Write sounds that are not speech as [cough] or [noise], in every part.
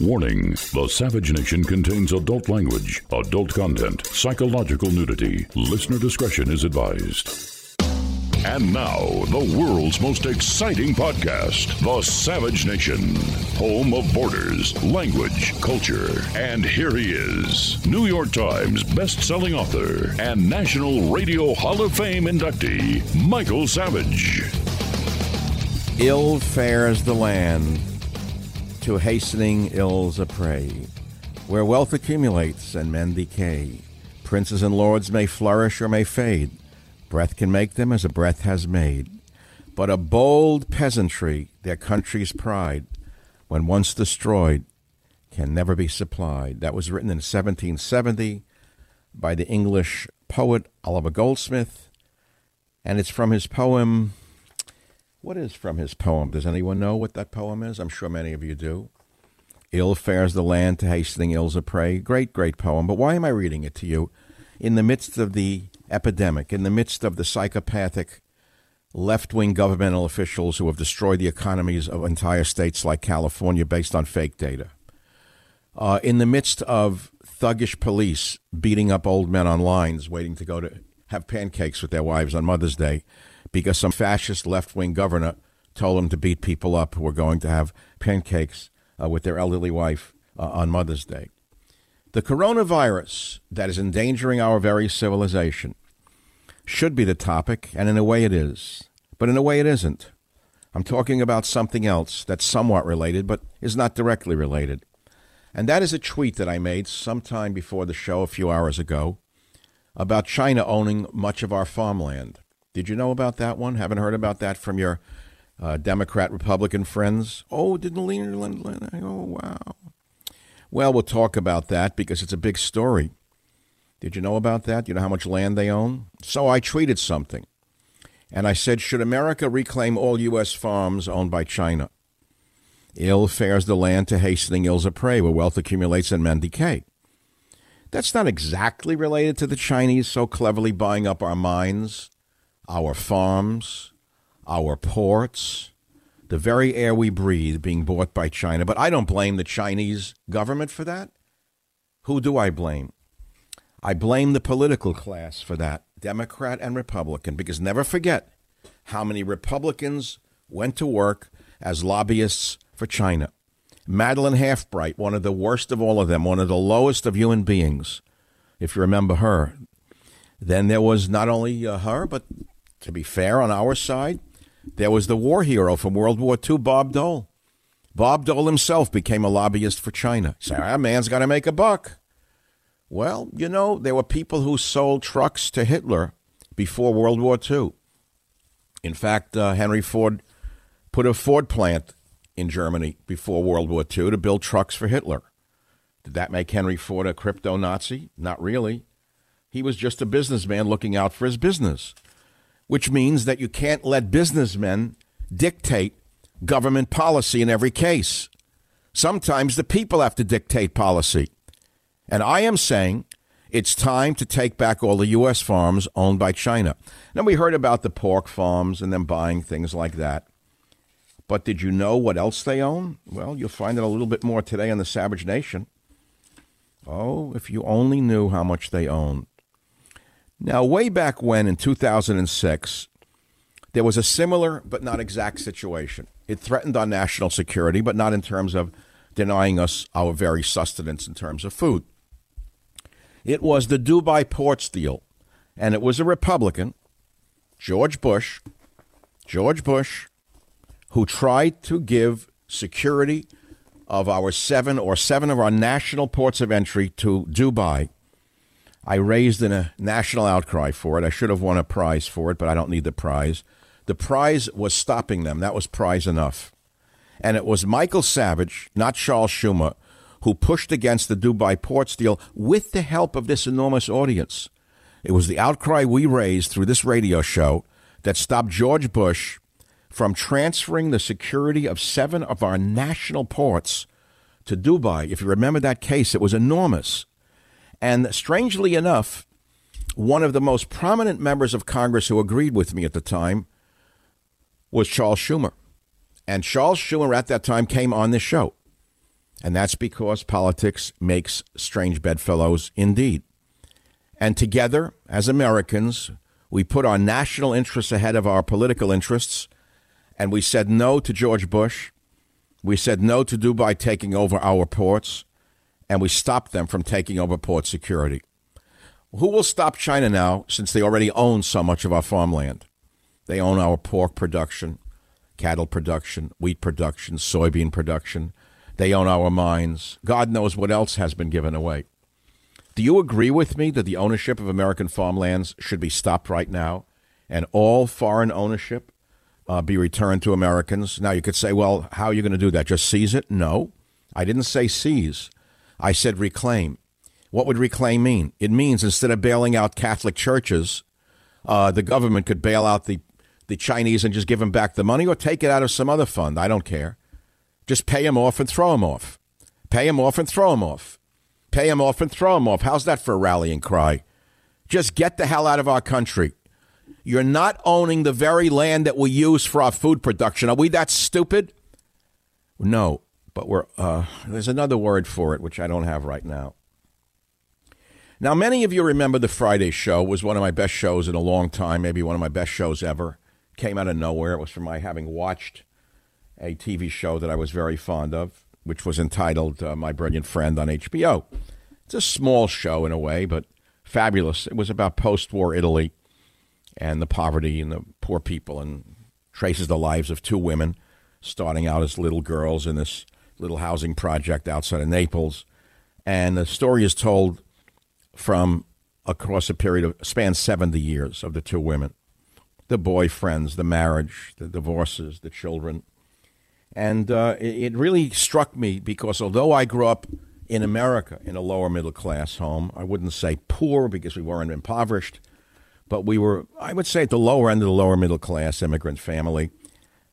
Warning The Savage Nation contains adult language, adult content, psychological nudity. Listener discretion is advised. And now, the world's most exciting podcast, The Savage Nation, home of borders, language, culture. And here he is, New York Times best-selling author and National Radio Hall of Fame inductee, Michael Savage. Ill fares the land to hastening ills a prey, where wealth accumulates and men decay. Princes and lords may flourish or may fade. Breath can make them as a breath has made. But a bold peasantry, their country's pride, when once destroyed, can never be supplied. That was written in 1770 by the English poet Oliver Goldsmith, and it's from his poem what is from his poem? Does anyone know what that poem is? I'm sure many of you do. Ill fares the land to hastening ills a prey. Great, great poem. But why am I reading it to you? In the midst of the epidemic, in the midst of the psychopathic left wing governmental officials who have destroyed the economies of entire states like California based on fake data, uh, in the midst of thuggish police beating up old men on lines waiting to go to have pancakes with their wives on Mother's Day because some fascist left wing governor told them to beat people up who were going to have pancakes uh, with their elderly wife uh, on Mother's Day. The coronavirus that is endangering our very civilization should be the topic, and in a way it is. But in a way it isn't. I'm talking about something else that's somewhat related, but is not directly related. And that is a tweet that I made sometime before the show a few hours ago about China owning much of our farmland. Did you know about that one? Haven't heard about that from your uh, Democrat Republican friends? Oh, didn't lean. Oh, wow. Well, we'll talk about that because it's a big story. Did you know about that? You know how much land they own? So I tweeted something. And I said, Should America reclaim all U.S. farms owned by China? Ill fares the land to hastening ills of prey, where wealth accumulates and men decay. That's not exactly related to the Chinese so cleverly buying up our mines our farms, our ports, the very air we breathe being bought by China. But I don't blame the Chinese government for that. Who do I blame? I blame the political class for that, Democrat and Republican, because never forget how many Republicans went to work as lobbyists for China. Madeline Halfbright, one of the worst of all of them, one of the lowest of human beings, if you remember her. Then there was not only uh, her, but to be fair, on our side, there was the war hero from World War II, Bob Dole. Bob Dole himself became a lobbyist for China. Say, that man's got to make a buck. Well, you know, there were people who sold trucks to Hitler before World War II. In fact, uh, Henry Ford put a Ford plant in Germany before World War II to build trucks for Hitler. Did that make Henry Ford a crypto Nazi? Not really. He was just a businessman looking out for his business which means that you can't let businessmen dictate government policy in every case. Sometimes the people have to dictate policy. And I am saying it's time to take back all the U.S. farms owned by China. Now, we heard about the pork farms and them buying things like that. But did you know what else they own? Well, you'll find it a little bit more today on the Savage Nation. Oh, if you only knew how much they own. Now, way back when in 2006, there was a similar but not exact situation. It threatened our national security, but not in terms of denying us our very sustenance in terms of food. It was the Dubai ports deal, and it was a Republican, George Bush, George Bush, who tried to give security of our seven or seven of our national ports of entry to Dubai I raised in a national outcry for it. I should have won a prize for it, but I don't need the prize. The prize was stopping them. That was prize enough. And it was Michael Savage, not Charles Schumer, who pushed against the Dubai ports deal with the help of this enormous audience. It was the outcry we raised through this radio show that stopped George Bush from transferring the security of seven of our national ports to Dubai. If you remember that case, it was enormous. And strangely enough, one of the most prominent members of Congress who agreed with me at the time was Charles Schumer. And Charles Schumer at that time came on this show. And that's because politics makes strange bedfellows indeed. And together, as Americans, we put our national interests ahead of our political interests, and we said no to George Bush. We said no to Dubai taking over our ports, and we stopped them from taking over port security. Who will stop China now since they already own so much of our farmland? They own our pork production, cattle production, wheat production, soybean production. They own our mines. God knows what else has been given away. Do you agree with me that the ownership of American farmlands should be stopped right now and all foreign ownership uh, be returned to Americans? Now, you could say, well, how are you going to do that? Just seize it? No. I didn't say seize. I said reclaim. What would reclaim mean? It means instead of bailing out Catholic churches, uh, the government could bail out the, the Chinese and just give them back the money or take it out of some other fund. I don't care. Just pay them off and throw them off. Pay them off and throw them off. Pay them off and throw them off. How's that for a rallying cry? Just get the hell out of our country. You're not owning the very land that we use for our food production. Are we that stupid? No, but we're. Uh, there's another word for it, which I don't have right now. Now, many of you remember the Friday show was one of my best shows in a long time, maybe one of my best shows ever. Came out of nowhere. It was from my having watched a TV show that I was very fond of, which was entitled uh, My Brilliant Friend on HBO. It's a small show in a way, but fabulous. It was about post war Italy and the poverty and the poor people and traces the lives of two women starting out as little girls in this little housing project outside of Naples. And the story is told from across a period of span 70 years of the two women the boyfriends, the marriage, the divorces, the children. And uh, it, it really struck me because although I grew up in America in a lower middle class home, I wouldn't say poor because we weren't impoverished, but we were, I would say, at the lower end of the lower middle class immigrant family.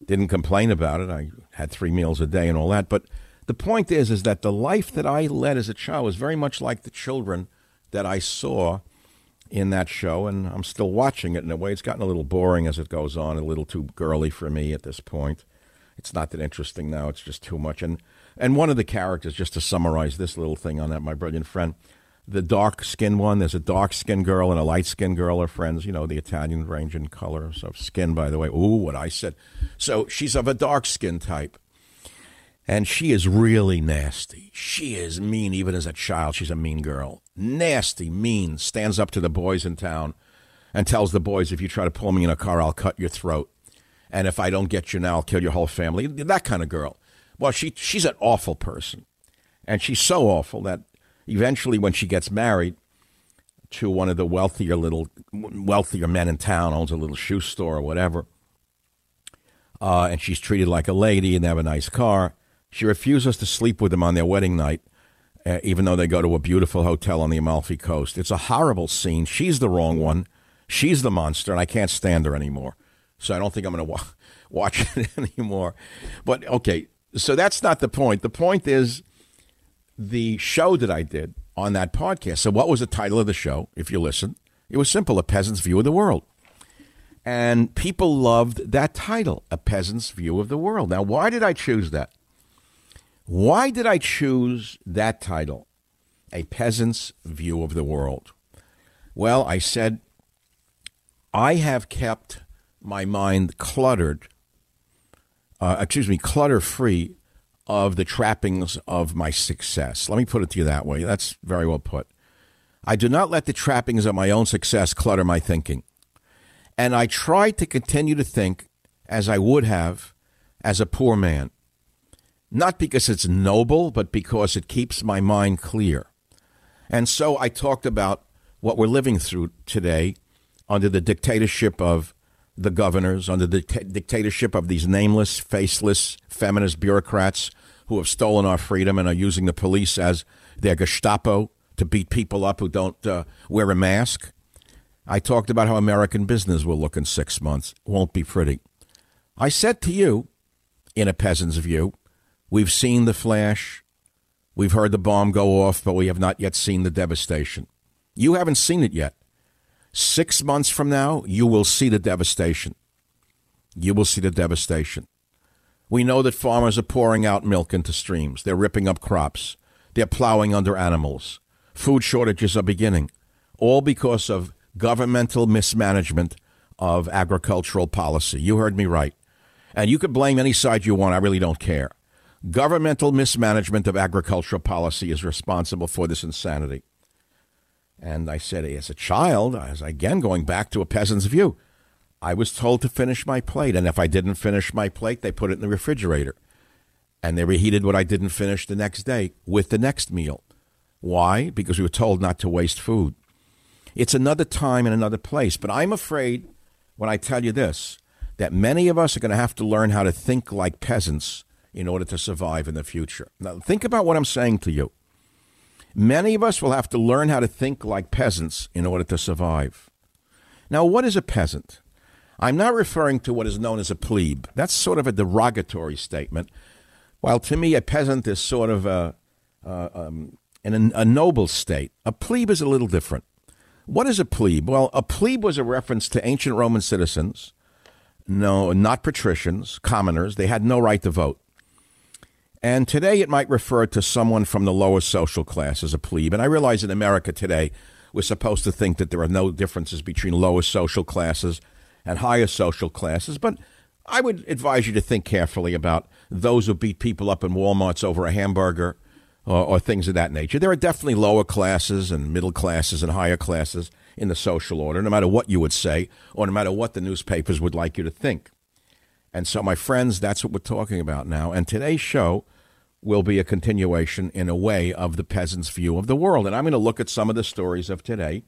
Didn't complain about it. I had three meals a day and all that. But the point is, is that the life that I led as a child was very much like the children that I saw in that show, and I'm still watching it in a way. It's gotten a little boring as it goes on, a little too girly for me at this point. It's not that interesting now. It's just too much. And and one of the characters, just to summarize this little thing on that, my brilliant friend, the dark skinned one. There's a dark skinned girl and a light skinned girl are friends. You know, the Italian range in color of skin, by the way. Ooh, what I said. So she's of a dark skin type. And she is really nasty. She is mean, even as a child. She's a mean girl. Nasty, mean, stands up to the boys in town and tells the boys, if you try to pull me in a car, I'll cut your throat. And if I don't get you now, I'll kill your whole family. That kind of girl. Well, she, she's an awful person. And she's so awful that eventually, when she gets married to one of the wealthier little, wealthier men in town, owns a little shoe store or whatever, uh, and she's treated like a lady and they have a nice car she refuses to sleep with him on their wedding night, uh, even though they go to a beautiful hotel on the Amalfi Coast. It's a horrible scene. She's the wrong one. She's the monster, and I can't stand her anymore. So I don't think I'm going to wa- [laughs] watch [laughs] it anymore. But okay, so that's not the point. The point is the show that I did on that podcast. So, what was the title of the show, if you listen? It was simple A Peasant's View of the World. And people loved that title, A Peasant's View of the World. Now, why did I choose that? Why did I choose that title? A Peasant's View of the World. Well, I said, I have kept my mind cluttered, uh, excuse me, clutter free of the trappings of my success. Let me put it to you that way. That's very well put. I do not let the trappings of my own success clutter my thinking. And I try to continue to think as I would have as a poor man not because it's noble, but because it keeps my mind clear. And so I talked about what we're living through today under the dictatorship of the governors, under the dictatorship of these nameless, faceless, feminist bureaucrats who have stolen our freedom and are using the police as their Gestapo to beat people up who don't uh, wear a mask. I talked about how American business will look in six months. Won't be pretty. I said to you, in a peasant's view, We've seen the flash. We've heard the bomb go off, but we have not yet seen the devastation. You haven't seen it yet. Six months from now, you will see the devastation. You will see the devastation. We know that farmers are pouring out milk into streams. They're ripping up crops. They're plowing under animals. Food shortages are beginning, all because of governmental mismanagement of agricultural policy. You heard me right. And you could blame any side you want. I really don't care. Governmental mismanagement of agricultural policy is responsible for this insanity. And I said, as a child, as again going back to a peasant's view, I was told to finish my plate. And if I didn't finish my plate, they put it in the refrigerator. And they reheated what I didn't finish the next day with the next meal. Why? Because we were told not to waste food. It's another time and another place. But I'm afraid when I tell you this that many of us are going to have to learn how to think like peasants in order to survive in the future. Now, think about what I'm saying to you. Many of us will have to learn how to think like peasants in order to survive. Now, what is a peasant? I'm not referring to what is known as a plebe. That's sort of a derogatory statement. While to me, a peasant is sort of a, uh, um, in a noble state. A plebe is a little different. What is a plebe? Well, a plebe was a reference to ancient Roman citizens, no, not patricians, commoners. They had no right to vote. And today it might refer to someone from the lower social class as a plebe. And I realize in America today, we're supposed to think that there are no differences between lower social classes and higher social classes. But I would advise you to think carefully about those who beat people up in Walmarts over a hamburger or, or things of that nature. There are definitely lower classes and middle classes and higher classes in the social order, no matter what you would say or no matter what the newspapers would like you to think. And so, my friends, that's what we're talking about now. And today's show will be a continuation, in a way, of the peasant's view of the world. And I'm going to look at some of the stories of today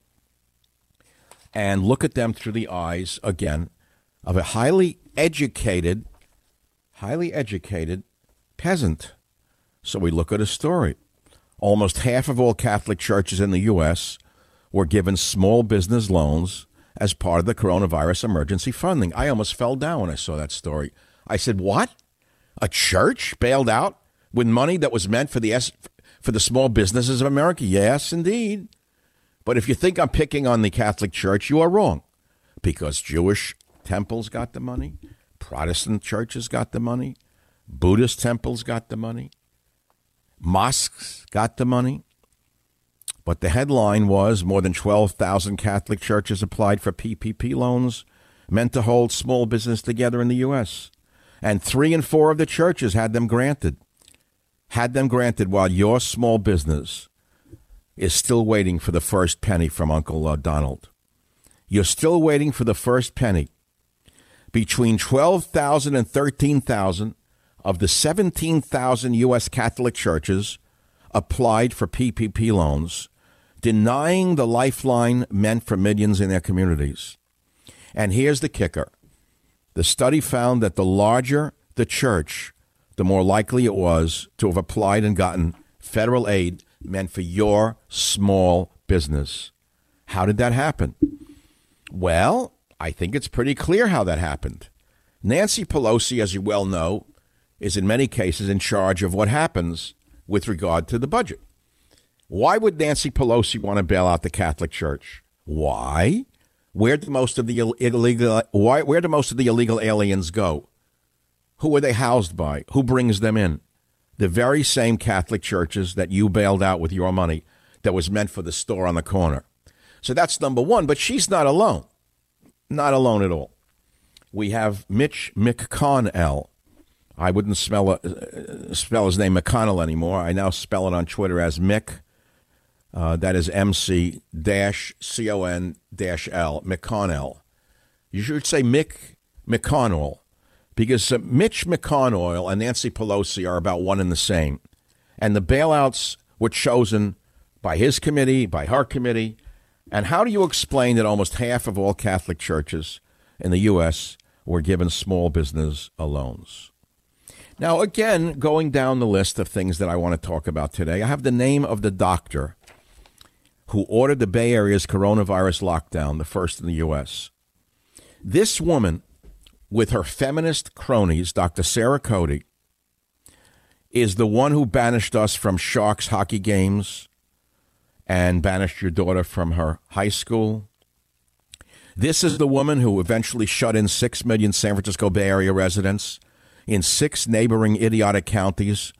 and look at them through the eyes, again, of a highly educated, highly educated peasant. So we look at a story. Almost half of all Catholic churches in the U.S. were given small business loans as part of the coronavirus emergency funding. I almost fell down when I saw that story. I said, "What? A church bailed out with money that was meant for the S- for the small businesses of America?" Yes, indeed. But if you think I'm picking on the Catholic Church, you are wrong, because Jewish temples got the money, Protestant churches got the money, Buddhist temples got the money, mosques got the money. But the headline was more than 12,000 Catholic churches applied for PPP loans meant to hold small business together in the U.S. And three and four of the churches had them granted. Had them granted while your small business is still waiting for the first penny from Uncle uh, Donald. You're still waiting for the first penny. Between 12,000 and 13,000 of the 17,000 U.S. Catholic churches applied for PPP loans denying the lifeline meant for millions in their communities. And here's the kicker the study found that the larger the church, the more likely it was to have applied and gotten federal aid meant for your small business. How did that happen? Well, I think it's pretty clear how that happened. Nancy Pelosi, as you well know, is in many cases in charge of what happens with regard to the budget. Why would Nancy Pelosi want to bail out the Catholic Church? Why? Where do most of the illegal why, where do most of the illegal aliens go? Who are they housed by? Who brings them in? The very same Catholic churches that you bailed out with your money that was meant for the store on the corner. So that's number one. But she's not alone. Not alone at all. We have Mitch McConnell. I wouldn't spell, uh, spell his name McConnell anymore. I now spell it on Twitter as Mick uh, that is MC dash C O N dash L, McConnell. You should say Mick McConnell because uh, Mitch McConnell and Nancy Pelosi are about one and the same. And the bailouts were chosen by his committee, by her committee. And how do you explain that almost half of all Catholic churches in the U.S. were given small business loans? Now, again, going down the list of things that I want to talk about today, I have the name of the doctor who ordered the Bay Area's coronavirus lockdown, the first in the U.S. This woman, with her feminist cronies, Dr. Sarah Cody, is the one who banished us from Sharks hockey games and banished your daughter from her high school. This is the woman who eventually shut in 6 million San Francisco Bay Area residents in six neighboring idiotic counties,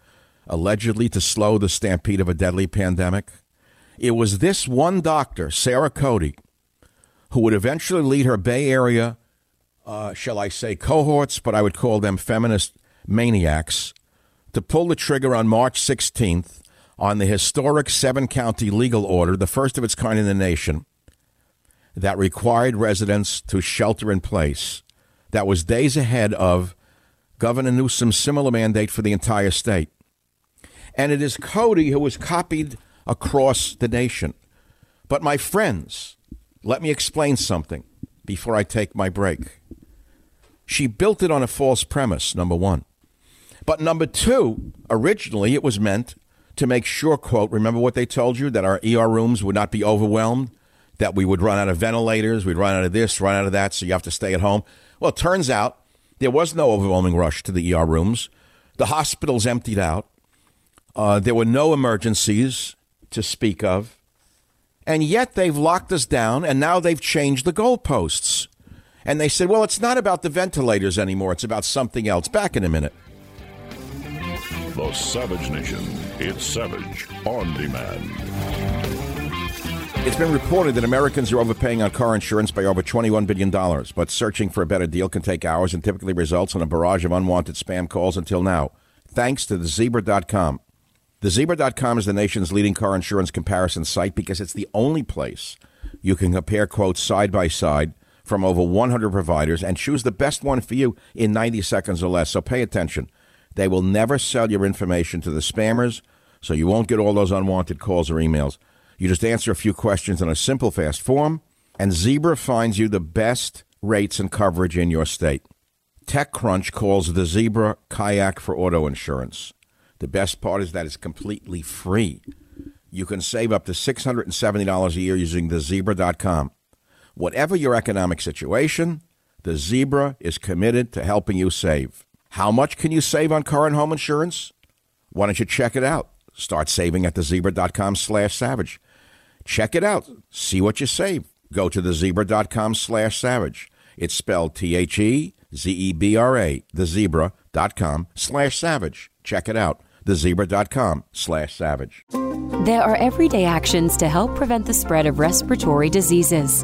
allegedly to slow the stampede of a deadly pandemic. It was this one doctor, Sarah Cody, who would eventually lead her Bay Area, uh, shall I say, cohorts, but I would call them feminist maniacs, to pull the trigger on March 16th on the historic seven county legal order, the first of its kind in the nation, that required residents to shelter in place. That was days ahead of Governor Newsom's similar mandate for the entire state. And it is Cody who was copied across the nation. But, my friends, let me explain something before I take my break. She built it on a false premise, number one. But number two, originally it was meant to make sure, quote, remember what they told you, that our ER rooms would not be overwhelmed, that we would run out of ventilators, we'd run out of this, run out of that, so you have to stay at home. Well, it turns out there was no overwhelming rush to the ER rooms. The hospitals emptied out. Uh, there were no emergencies to speak of. And yet they've locked us down, and now they've changed the goalposts. And they said, well, it's not about the ventilators anymore, it's about something else. Back in a minute. The Savage Nation. It's Savage on demand. It's been reported that Americans are overpaying on car insurance by over $21 billion, but searching for a better deal can take hours and typically results in a barrage of unwanted spam calls until now, thanks to the Zebra.com. The Zebra.com is the nation's leading car insurance comparison site because it's the only place you can compare quotes side by side from over 100 providers and choose the best one for you in 90 seconds or less. So pay attention. They will never sell your information to the spammers, so you won't get all those unwanted calls or emails. You just answer a few questions in a simple, fast form, and Zebra finds you the best rates and coverage in your state. TechCrunch calls the Zebra Kayak for auto insurance. The best part is that it's completely free. You can save up to $670 a year using the zebra.com. Whatever your economic situation, the Zebra is committed to helping you save. How much can you save on car and home insurance? Why don't you check it out? Start saving at thezebra.com slash savage. Check it out. See what you save. Go to thezebra.com slash savage. It's spelled T H E Z E B R A, thezebra.com slash savage. Check it out. Thezebra.com slash savage. There are everyday actions to help prevent the spread of respiratory diseases.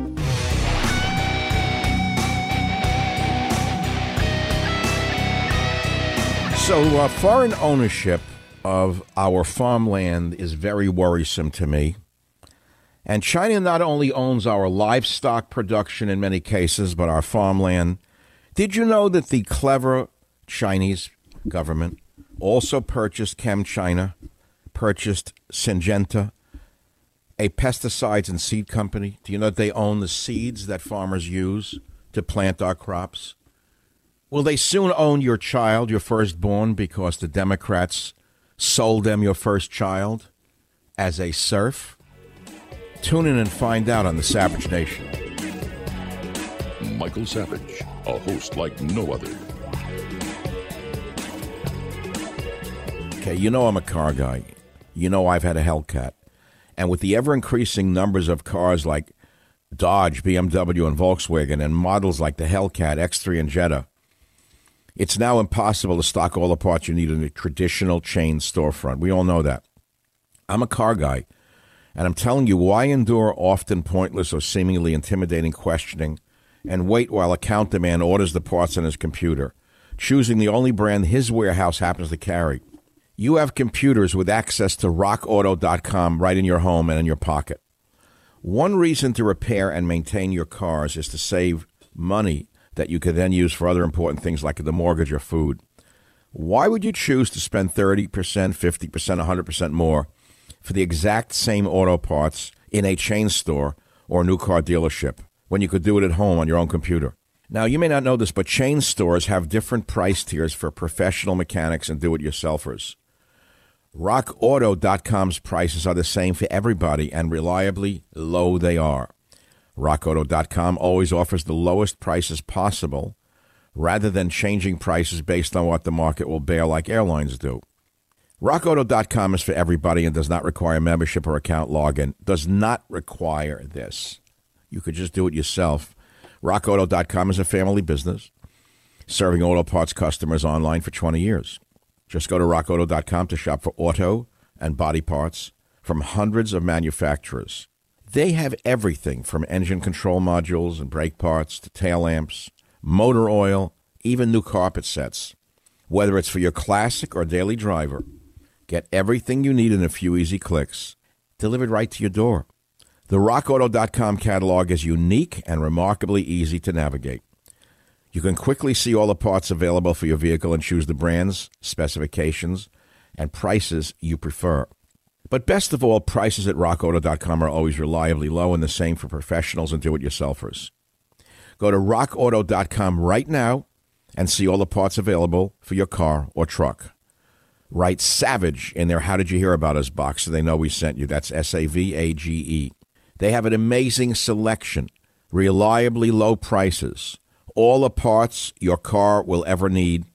So, uh, foreign ownership of our farmland is very worrisome to me. And China not only owns our livestock production in many cases, but our farmland. Did you know that the clever Chinese government also purchased ChemChina, purchased Syngenta, a pesticides and seed company? Do you know that they own the seeds that farmers use to plant our crops? Will they soon own your child, your firstborn, because the Democrats sold them your first child as a serf? Tune in and find out on the Savage Nation. Michael Savage, a host like no other. Okay, you know I'm a car guy. You know I've had a Hellcat. And with the ever increasing numbers of cars like Dodge, BMW, and Volkswagen, and models like the Hellcat, X3, and Jetta, it's now impossible to stock all the parts you need in a traditional chain storefront. We all know that. I'm a car guy, and I'm telling you why endure often pointless or seemingly intimidating questioning and wait while account demand orders the parts on his computer, choosing the only brand his warehouse happens to carry. You have computers with access to rockauto.com right in your home and in your pocket. One reason to repair and maintain your cars is to save money that you could then use for other important things like the mortgage or food. Why would you choose to spend 30%, 50%, 100% more for the exact same auto parts in a chain store or a new car dealership when you could do it at home on your own computer? Now, you may not know this, but chain stores have different price tiers for professional mechanics and do it yourselfers. RockAuto.com's prices are the same for everybody, and reliably low they are. RockAuto.com always offers the lowest prices possible rather than changing prices based on what the market will bear like airlines do. RockAuto.com is for everybody and does not require membership or account login. Does not require this. You could just do it yourself. RockAuto.com is a family business serving auto parts customers online for 20 years. Just go to rockauto.com to shop for auto and body parts from hundreds of manufacturers. They have everything from engine control modules and brake parts to tail lamps, motor oil, even new carpet sets. Whether it's for your classic or daily driver, get everything you need in a few easy clicks, delivered right to your door. The rockauto.com catalog is unique and remarkably easy to navigate. You can quickly see all the parts available for your vehicle and choose the brands, specifications, and prices you prefer. But best of all, prices at rockauto.com are always reliably low and the same for professionals and do it yourselfers. Go to rockauto.com right now and see all the parts available for your car or truck. Write Savage in their How Did You Hear About Us box so they know we sent you. That's S A V A G E. They have an amazing selection, reliably low prices all the parts your car will ever need.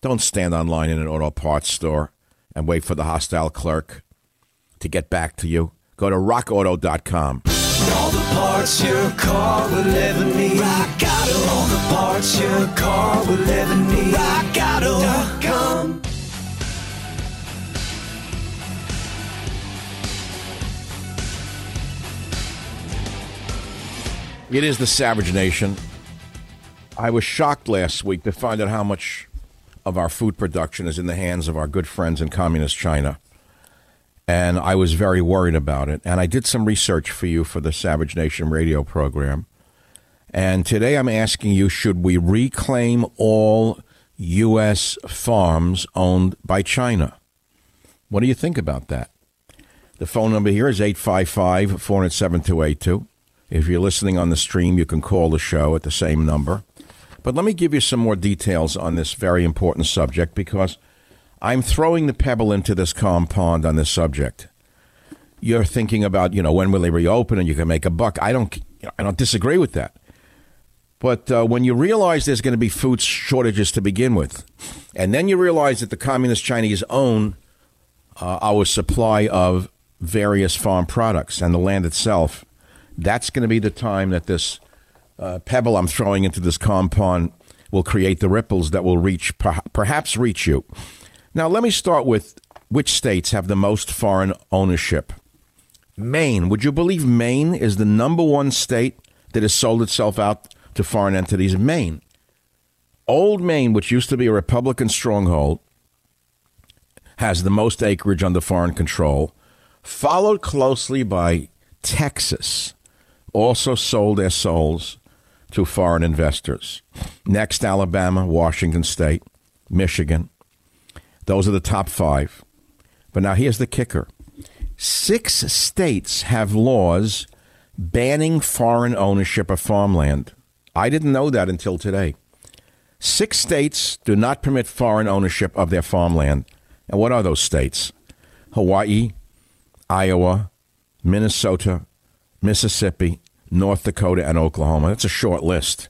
Don't stand online in an auto parts store and wait for the hostile clerk to get back to you. Go to rockauto.com. All the parts your car will ever need. Rock Auto. All the parts your car will ever need. RockAuto.com. It is the Savage Nation. I was shocked last week to find out how much of our food production is in the hands of our good friends in communist China. And I was very worried about it. And I did some research for you for the Savage Nation radio program. And today I'm asking you should we reclaim all U.S. farms owned by China? What do you think about that? The phone number here is 855 407 7282. If you're listening on the stream, you can call the show at the same number. But let me give you some more details on this very important subject because I'm throwing the pebble into this calm pond on this subject. You're thinking about, you know, when will they reopen and you can make a buck. I don't, I don't disagree with that. But uh, when you realize there's going to be food shortages to begin with, and then you realize that the communist Chinese own uh, our supply of various farm products and the land itself, that's going to be the time that this uh, pebble I'm throwing into this compound will create the ripples that will reach, perhaps reach you. Now, let me start with which states have the most foreign ownership. Maine. Would you believe Maine is the number one state that has sold itself out to foreign entities? Maine. Old Maine, which used to be a Republican stronghold, has the most acreage under foreign control, followed closely by Texas, also sold their souls to foreign investors. Next, Alabama, Washington State, Michigan. Those are the top five. But now here's the kicker six states have laws banning foreign ownership of farmland. I didn't know that until today. Six states do not permit foreign ownership of their farmland. And what are those states? Hawaii, Iowa, Minnesota, Mississippi, North Dakota, and Oklahoma. That's a short list.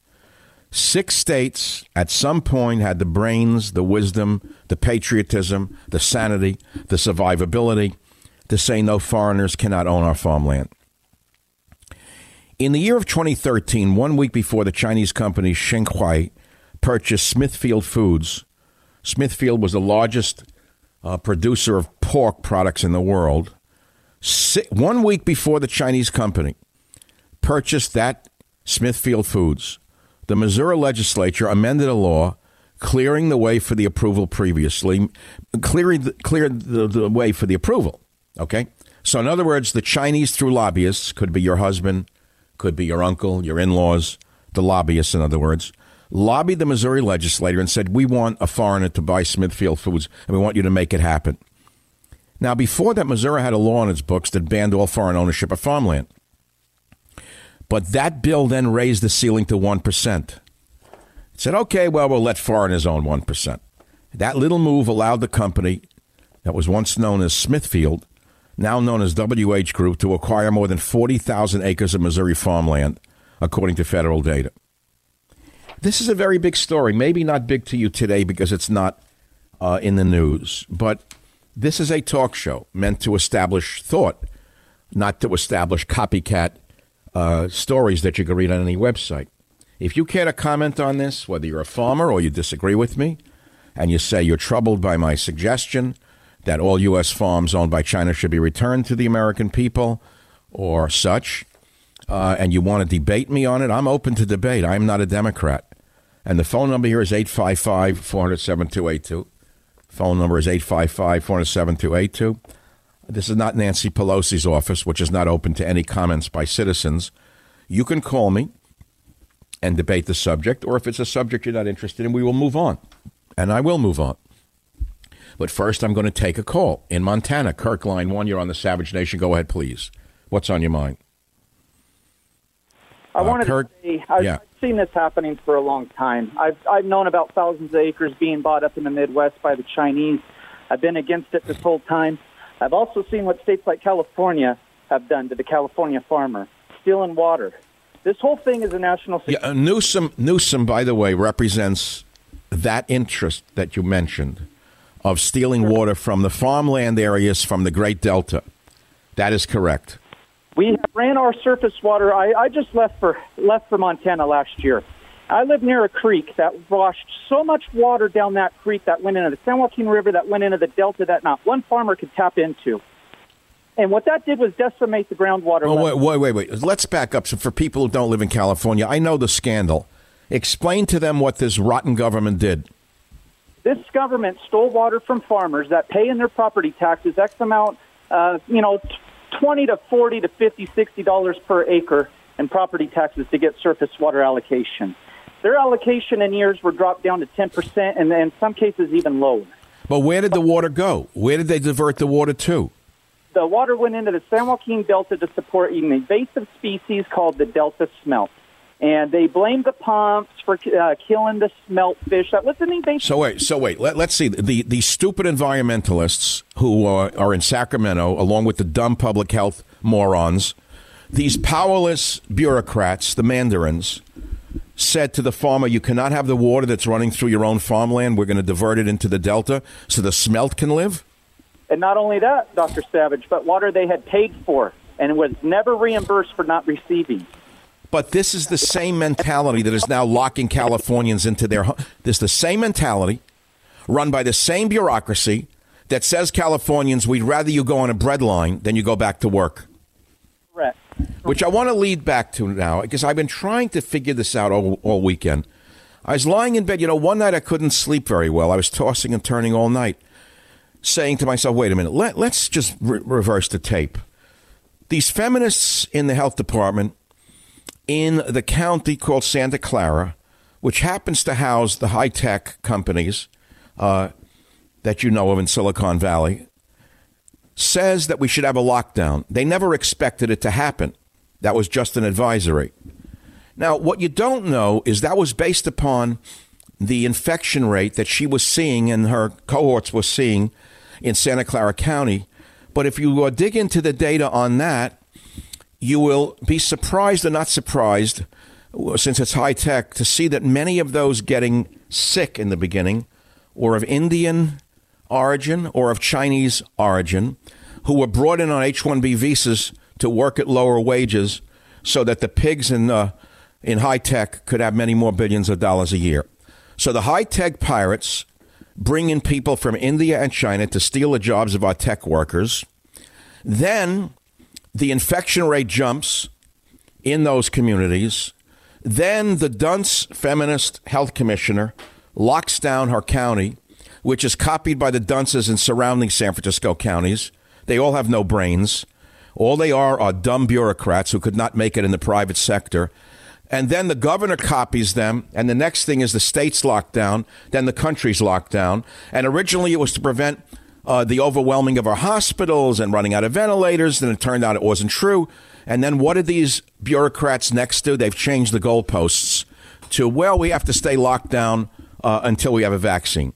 Six states at some point had the brains, the wisdom, the patriotism, the sanity, the survivability to say no foreigners cannot own our farmland. In the year of 2013, one week before the Chinese company Xinhui purchased Smithfield Foods, Smithfield was the largest uh, producer of pork products in the world. Si- one week before the Chinese company purchased that Smithfield Foods, the Missouri legislature amended a law clearing the way for the approval previously, clearing the, cleared the, the way for the approval. Okay? So, in other words, the Chinese, through lobbyists, could be your husband, could be your uncle, your in laws, the lobbyists, in other words, lobbied the Missouri legislature and said, We want a foreigner to buy Smithfield Foods, and we want you to make it happen. Now, before that, Missouri had a law in its books that banned all foreign ownership of farmland. But that bill then raised the ceiling to 1%. It said, okay, well, we'll let foreigners own 1%. That little move allowed the company that was once known as Smithfield, now known as WH Group, to acquire more than 40,000 acres of Missouri farmland, according to federal data. This is a very big story. Maybe not big to you today because it's not uh, in the news, but this is a talk show meant to establish thought, not to establish copycat uh, stories that you can read on any website. If you care to comment on this, whether you're a farmer or you disagree with me, and you say you're troubled by my suggestion that all U.S. farms owned by China should be returned to the American people or such, uh, and you want to debate me on it, I'm open to debate. I'm not a Democrat. And the phone number here is 855 400 7282. Phone number is 855 400 7282. This is not Nancy Pelosi's office, which is not open to any comments by citizens. You can call me and debate the subject, or if it's a subject you're not interested in, we will move on. And I will move on. But first, I'm going to take a call in Montana. Kirk, line one, you're on the Savage Nation. Go ahead, please. What's on your mind? I Uh, wanted Kirk, to say I've, yeah. I've seen this happening for a long time. I've I've known about thousands of acres being bought up in the Midwest by the Chinese. I've been against it this whole time. I've also seen what states like California have done to the California farmer, stealing water. This whole thing is a national security. uh, Newsom, Newsom, by the way, represents that interest that you mentioned of stealing water from the farmland areas from the Great Delta. That is correct. We ran our surface water. I, I just left for left for Montana last year. I live near a creek that washed so much water down that creek that went into the San Joaquin River, that went into the Delta, that not one farmer could tap into. And what that did was decimate the groundwater. Oh, level. wait, wait, wait, wait. Let's back up. So, for people who don't live in California, I know the scandal. Explain to them what this rotten government did. This government stole water from farmers that pay in their property taxes X amount, uh, you know, 20 to 40 to 50, 60 dollars per acre in property taxes to get surface water allocation. Their allocation in years were dropped down to 10%, and in some cases even lower. But where did the water go? Where did they divert the water to? The water went into the San Joaquin Delta to support an invasive species called the Delta smelt. And they blamed the pumps for uh, killing the smelt fish. That was an invasive So wait, so wait. Let, us see. The the stupid environmentalists who are, are in Sacramento, along with the dumb public health morons, these powerless bureaucrats, the mandarins, said to the farmer, "You cannot have the water that's running through your own farmland. We're going to divert it into the delta so the smelt can live." And not only that, Dr. Savage, but water they had paid for and was never reimbursed for not receiving. But this is the same mentality that is now locking Californians into their. hu- This is the same mentality, run by the same bureaucracy that says Californians, we'd rather you go on a breadline than you go back to work. Which I want to lead back to now because I've been trying to figure this out all, all weekend. I was lying in bed. You know, one night I couldn't sleep very well. I was tossing and turning all night, saying to myself, wait a minute, let, let's just re- reverse the tape. These feminists in the health department in the county called Santa Clara, which happens to house the high tech companies uh, that you know of in Silicon Valley, says that we should have a lockdown. They never expected it to happen. That was just an advisory. Now, what you don't know is that was based upon the infection rate that she was seeing and her cohorts were seeing in Santa Clara County. But if you dig into the data on that, you will be surprised or not surprised, uh, since it's high tech, to see that many of those getting sick in the beginning were of Indian origin or of Chinese origin who were brought in on H 1B visas to work at lower wages so that the pigs in, uh, in high tech could have many more billions of dollars a year. So the high tech pirates bring in people from India and China to steal the jobs of our tech workers. Then the infection rate jumps in those communities. Then the dunce feminist health commissioner locks down her county, which is copied by the dunces in surrounding San Francisco counties. They all have no brains. All they are are dumb bureaucrats who could not make it in the private sector. And then the governor copies them, and the next thing is the state's locked down, then the country's locked down. And originally it was to prevent uh, the overwhelming of our hospitals and running out of ventilators, and it turned out it wasn't true. And then what did these bureaucrats next do? They've changed the goalposts to, well, we have to stay locked down uh, until we have a vaccine.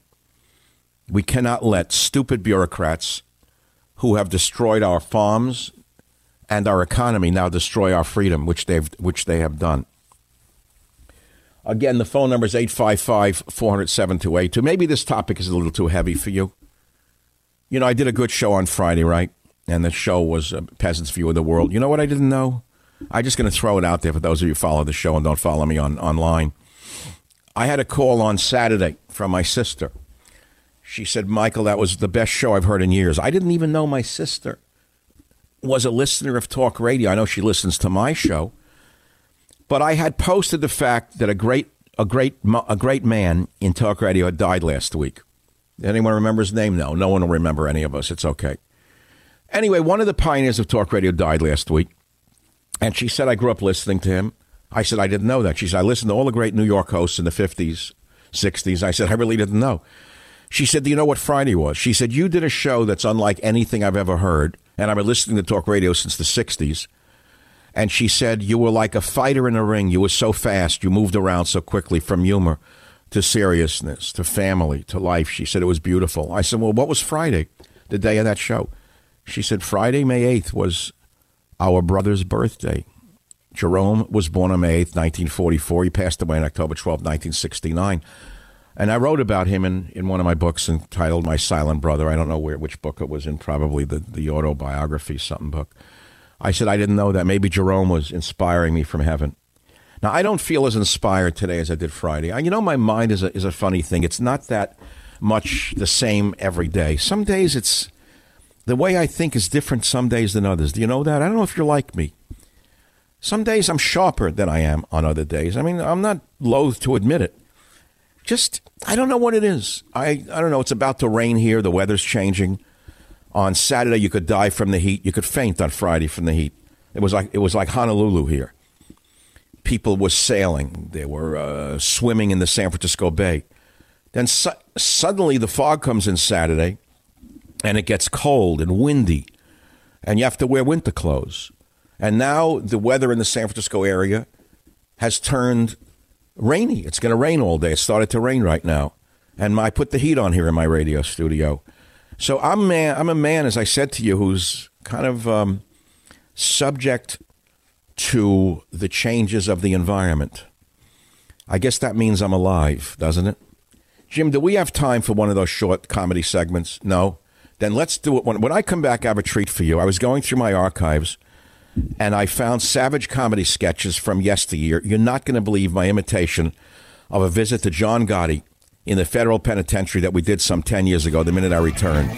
We cannot let stupid bureaucrats who have destroyed our farms and our economy now destroy our freedom, which they've which they have done. Again, the phone number is 855 400 7282. Maybe this topic is a little too heavy for you. You know, I did a good show on Friday, right? And the show was a Peasant's View of the World. You know what I didn't know? I'm just going to throw it out there for those of you who follow the show and don't follow me on online. I had a call on Saturday from my sister. She said, Michael, that was the best show I've heard in years. I didn't even know my sister was a listener of talk radio. I know she listens to my show. But I had posted the fact that a great, a great, a great man in talk radio had died last week. Anyone remember his name? No, no one will remember any of us. It's okay. Anyway, one of the pioneers of talk radio died last week. And she said, I grew up listening to him. I said, I didn't know that. She said, I listened to all the great New York hosts in the 50s, 60s. I said, I really didn't know. She said, Do you know what Friday was? She said, You did a show that's unlike anything I've ever heard. And I've been listening to talk radio since the 60s. And she said, You were like a fighter in a ring. You were so fast. You moved around so quickly from humor to seriousness to family to life. She said it was beautiful. I said, Well, what was Friday, the day of that show? She said, Friday, May 8th, was our brother's birthday. Jerome was born on May 8th, 1944. He passed away on October 12, 1969. And I wrote about him in, in one of my books entitled My Silent Brother. I don't know where which book it was in, probably the, the autobiography, something book. I said, I didn't know that. Maybe Jerome was inspiring me from heaven. Now, I don't feel as inspired today as I did Friday. I, you know, my mind is a, is a funny thing. It's not that much the same every day. Some days it's the way I think is different some days than others. Do you know that? I don't know if you're like me. Some days I'm sharper than I am on other days. I mean, I'm not loath to admit it. Just, I don't know what it is. I, I don't know. It's about to rain here. The weather's changing. On Saturday, you could die from the heat. You could faint on Friday from the heat. It was like, it was like Honolulu here. People were sailing. They were uh, swimming in the San Francisco Bay. Then su- suddenly the fog comes in Saturday and it gets cold and windy, and you have to wear winter clothes. And now the weather in the San Francisco area has turned rainy. It's going to rain all day. It started to rain right now. And I put the heat on here in my radio studio. So I'm man, I'm a man, as I said to you, who's kind of um, subject to the changes of the environment. I guess that means I'm alive, doesn't it? Jim, do we have time for one of those short comedy segments? No? Then let's do it. When, when I come back, I have a treat for you. I was going through my archives and I found savage comedy sketches from yesteryear. You're not going to believe my imitation of a visit to John Gotti in the federal penitentiary that we did some 10 years ago, the minute I returned.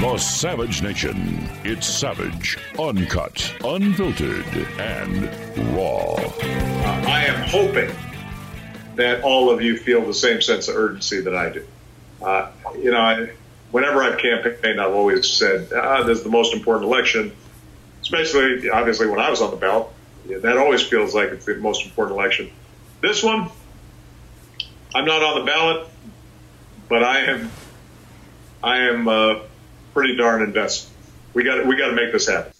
The Savage Nation. It's savage, uncut, unfiltered, and raw. I am hoping that all of you feel the same sense of urgency that I do. Uh, you know, I, whenever I've campaigned, I've always said, ah, this is the most important election, especially, obviously, when I was on the ballot. Yeah, that always feels like it's the most important election. This one, I'm not on the ballot, but I am, I am uh, pretty darn invested. We got we got to make this happen.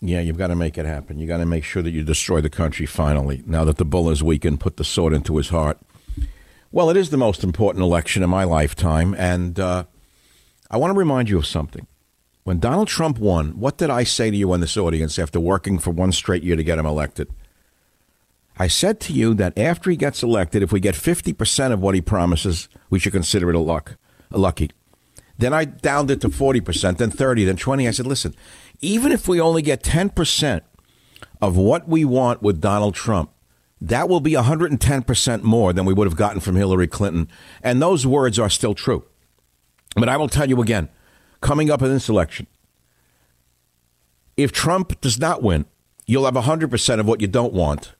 Yeah, you've got to make it happen. You got to make sure that you destroy the country finally. Now that the bull is weakened, put the sword into his heart. Well, it is the most important election in my lifetime, and uh, I want to remind you of something. When Donald Trump won, what did I say to you in this audience after working for one straight year to get him elected? I said to you that after he gets elected, if we get 50% of what he promises, we should consider it a luck, a lucky. Then I downed it to 40%, then 30, then 20. I said, listen, even if we only get 10% of what we want with Donald Trump, that will be 110% more than we would have gotten from Hillary Clinton. And those words are still true. But I will tell you again, coming up in this election, if Trump does not win, you'll have 100% of what you don't want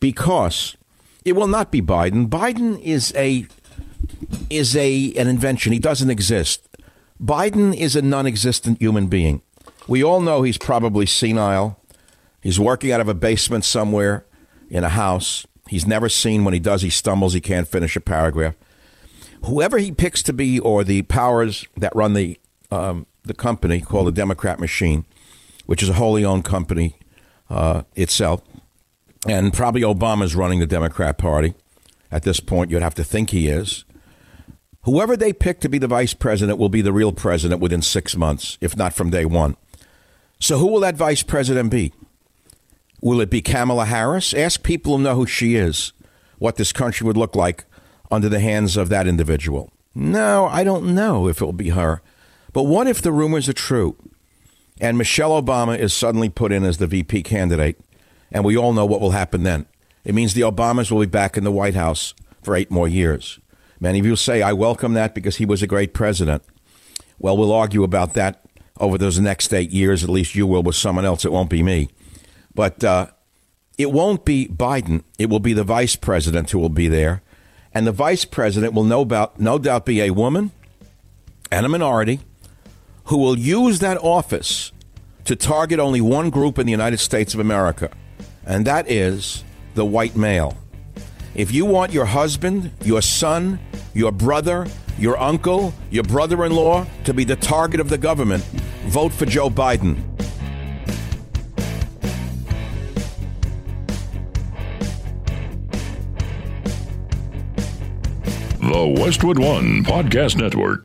because it will not be Biden. Biden is a is a an invention. He doesn't exist. Biden is a non-existent human being. We all know he's probably senile. He's working out of a basement somewhere in a house. He's never seen when he does he stumbles, he can't finish a paragraph whoever he picks to be, or the powers that run the um, the company called the Democrat Machine, which is a wholly owned company uh, itself, and probably Obama's running the Democrat Party. At this point, you'd have to think he is. Whoever they pick to be the vice president will be the real president within six months, if not from day one. So, who will that vice president be? Will it be Kamala Harris? Ask people who know who she is what this country would look like under the hands of that individual. No, I don't know if it will be her. But what if the rumors are true and Michelle Obama is suddenly put in as the VP candidate and we all know what will happen then? It means the Obamas will be back in the White House for eight more years. Many of you say, I welcome that because he was a great president. Well, we'll argue about that over those next eight years. At least you will with someone else. It won't be me. But uh, it won't be Biden. It will be the vice president who will be there. And the vice president will no, about, no doubt be a woman and a minority who will use that office to target only one group in the United States of America, and that is the white male. If you want your husband, your son, your brother, your uncle, your brother in law to be the target of the government, vote for Joe Biden. The Westwood One Podcast Network.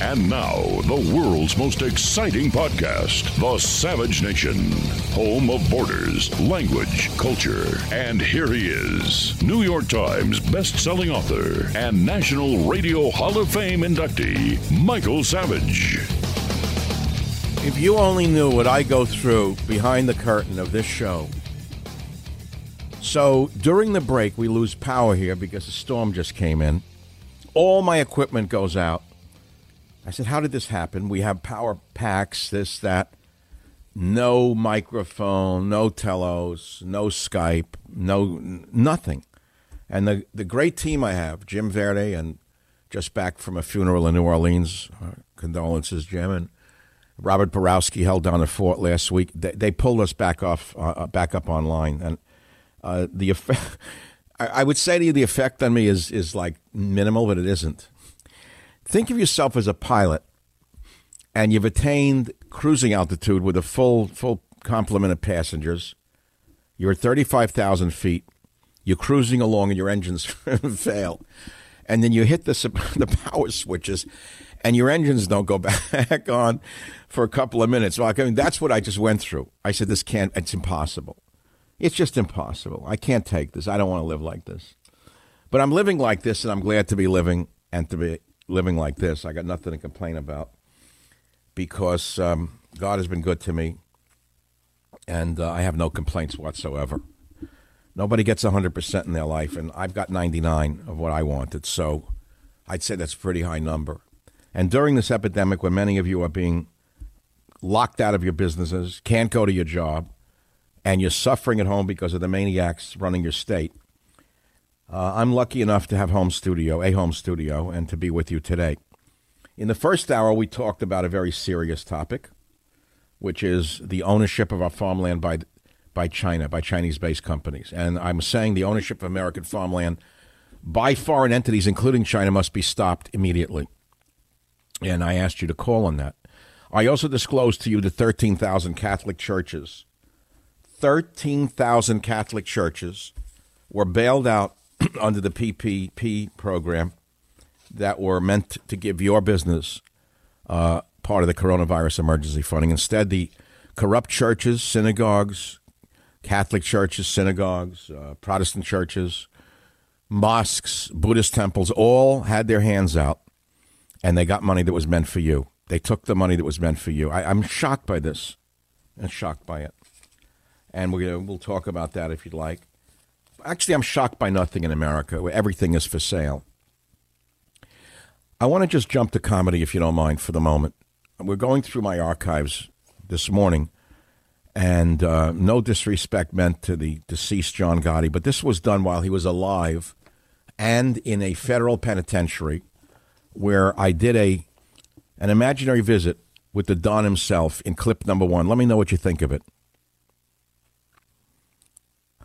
And now, the world's most exciting podcast, The Savage Nation, home of borders, language, culture. And here he is, New York Times best-selling author and National Radio Hall of Fame inductee, Michael Savage. If you only knew what I go through behind the curtain of this show. So during the break, we lose power here because a storm just came in. All my equipment goes out. I said, How did this happen? We have power packs, this, that. No microphone, no telos, no Skype, no nothing. And the, the great team I have, Jim Verde, and just back from a funeral in New Orleans, uh, condolences, Jim, and Robert Borowski held down the fort last week. They, they pulled us back off, uh, back up online, and uh, the effect. [laughs] I, I would say to you, the effect on me is is like minimal, but it isn't. Think of yourself as a pilot, and you've attained cruising altitude with a full full complement of passengers. You're at thirty five thousand feet. You're cruising along, and your engines [laughs] fail, and then you hit the [laughs] the power switches, and your engines don't go [laughs] back on for a couple of minutes. Well, I mean, that's what I just went through. I said, "This can't. It's impossible. It's just impossible. I can't take this. I don't want to live like this." But I'm living like this, and I'm glad to be living and to be living like this. I got nothing to complain about because um, God has been good to me, and uh, I have no complaints whatsoever. Nobody gets 100% in their life, and I've got 99 of what I wanted. So I'd say that's a pretty high number. And during this epidemic, when many of you are being locked out of your businesses, can't go to your job, and you're suffering at home because of the maniacs running your state, uh, I'm lucky enough to have home studio, a home studio, and to be with you today. In the first hour, we talked about a very serious topic, which is the ownership of our farmland by by China, by Chinese-based companies. And I'm saying the ownership of American farmland by foreign entities, including China, must be stopped immediately. And I asked you to call on that. I also disclosed to you the 13,000 Catholic churches. 13,000 Catholic churches were bailed out [clears throat] under the PPP program that were meant to give your business uh, part of the coronavirus emergency funding. Instead, the corrupt churches, synagogues, Catholic churches, synagogues, uh, Protestant churches, mosques, Buddhist temples all had their hands out and they got money that was meant for you. They took the money that was meant for you. I, am shocked by this. I'm shocked by it. And we we'll talk about that if you'd like. Actually, I'm shocked by nothing in America where everything is for sale. I want to just jump to comedy, if you don't mind, for the moment. We're going through my archives this morning, and uh, no disrespect meant to the deceased John Gotti, but this was done while he was alive and in a federal penitentiary where I did a an imaginary visit with the Don himself in clip number one. Let me know what you think of it.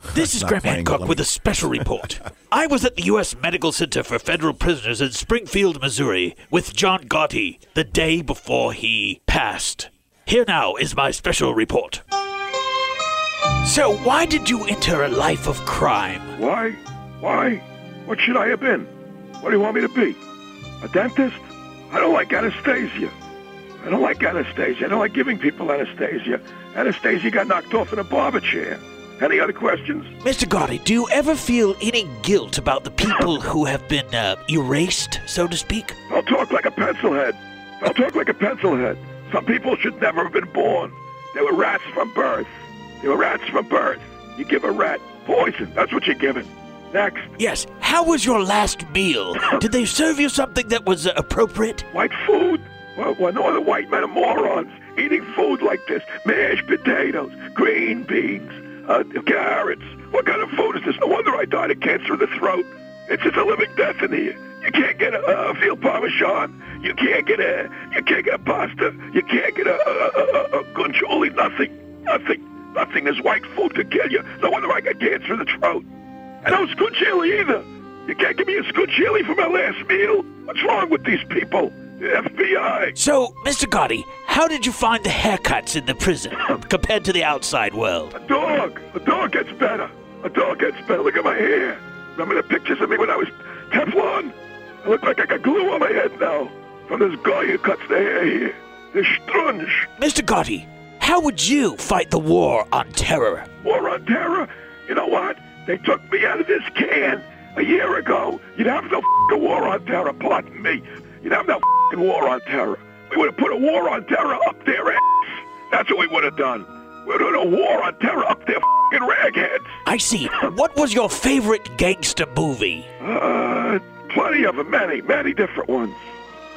[laughs] This is Not Graham Hancock with a special report. [laughs] I was at the U.S. Medical Center for Federal Prisoners in Springfield, Missouri, with John Gotti the day before he passed. Here now is my special report. So, why did you enter a life of crime? Why? Why? What should I have been? What do you want me to be? A dentist? I don't like anesthesia. I don't like anesthesia. I don't like giving people anesthesia. Anesthesia got knocked off in a barber chair. Any other questions? Mr. Gotti, do you ever feel any guilt about the people who have been uh, erased, so to speak? I'll talk like a pencil head. I'll talk like a pencil head. Some people should never have been born. They were rats from birth. They were rats from birth. You give a rat poison. That's what you're giving. Next. Yes. How was your last meal? [laughs] Did they serve you something that was uh, appropriate? White food? Well, well, no other white men are morons. Eating food like this. Mashed potatoes, green beans, uh, carrots. What kind of food is this? No wonder I died of cancer of the throat. It's just a living death in here. You can't get a, a veal parmesan. You can't get a, you can't get a pasta. You can't get a, a, a, a guanciale. Nothing. Nothing. Nothing. This white food could kill you. No wonder I got cancer of the throat. And no scuccioli either. You can't give me a scuccioli for my last meal. What's wrong with these people? FBI. So, Mr. Gotti, how did you find the haircuts in the prison [laughs] compared to the outside world? A dog. A dog gets better. A dog gets better. Look at my hair. Remember the pictures of me when I was Teflon? I look like I got glue on my head now. From this guy who cuts the hair here. This strunge. Mr. Gotti, how would you fight the war on terror? War on terror? You know what? They took me out of this can a year ago. You'd have no fing war on terror, pardon me. You'd have no fing war on terror. We would have put a war on terror up their ass. That's what we would have done. We would have done a war on terror up their fing ragheads. I see. What was your favorite gangster movie? Uh, plenty of them, many, many different ones.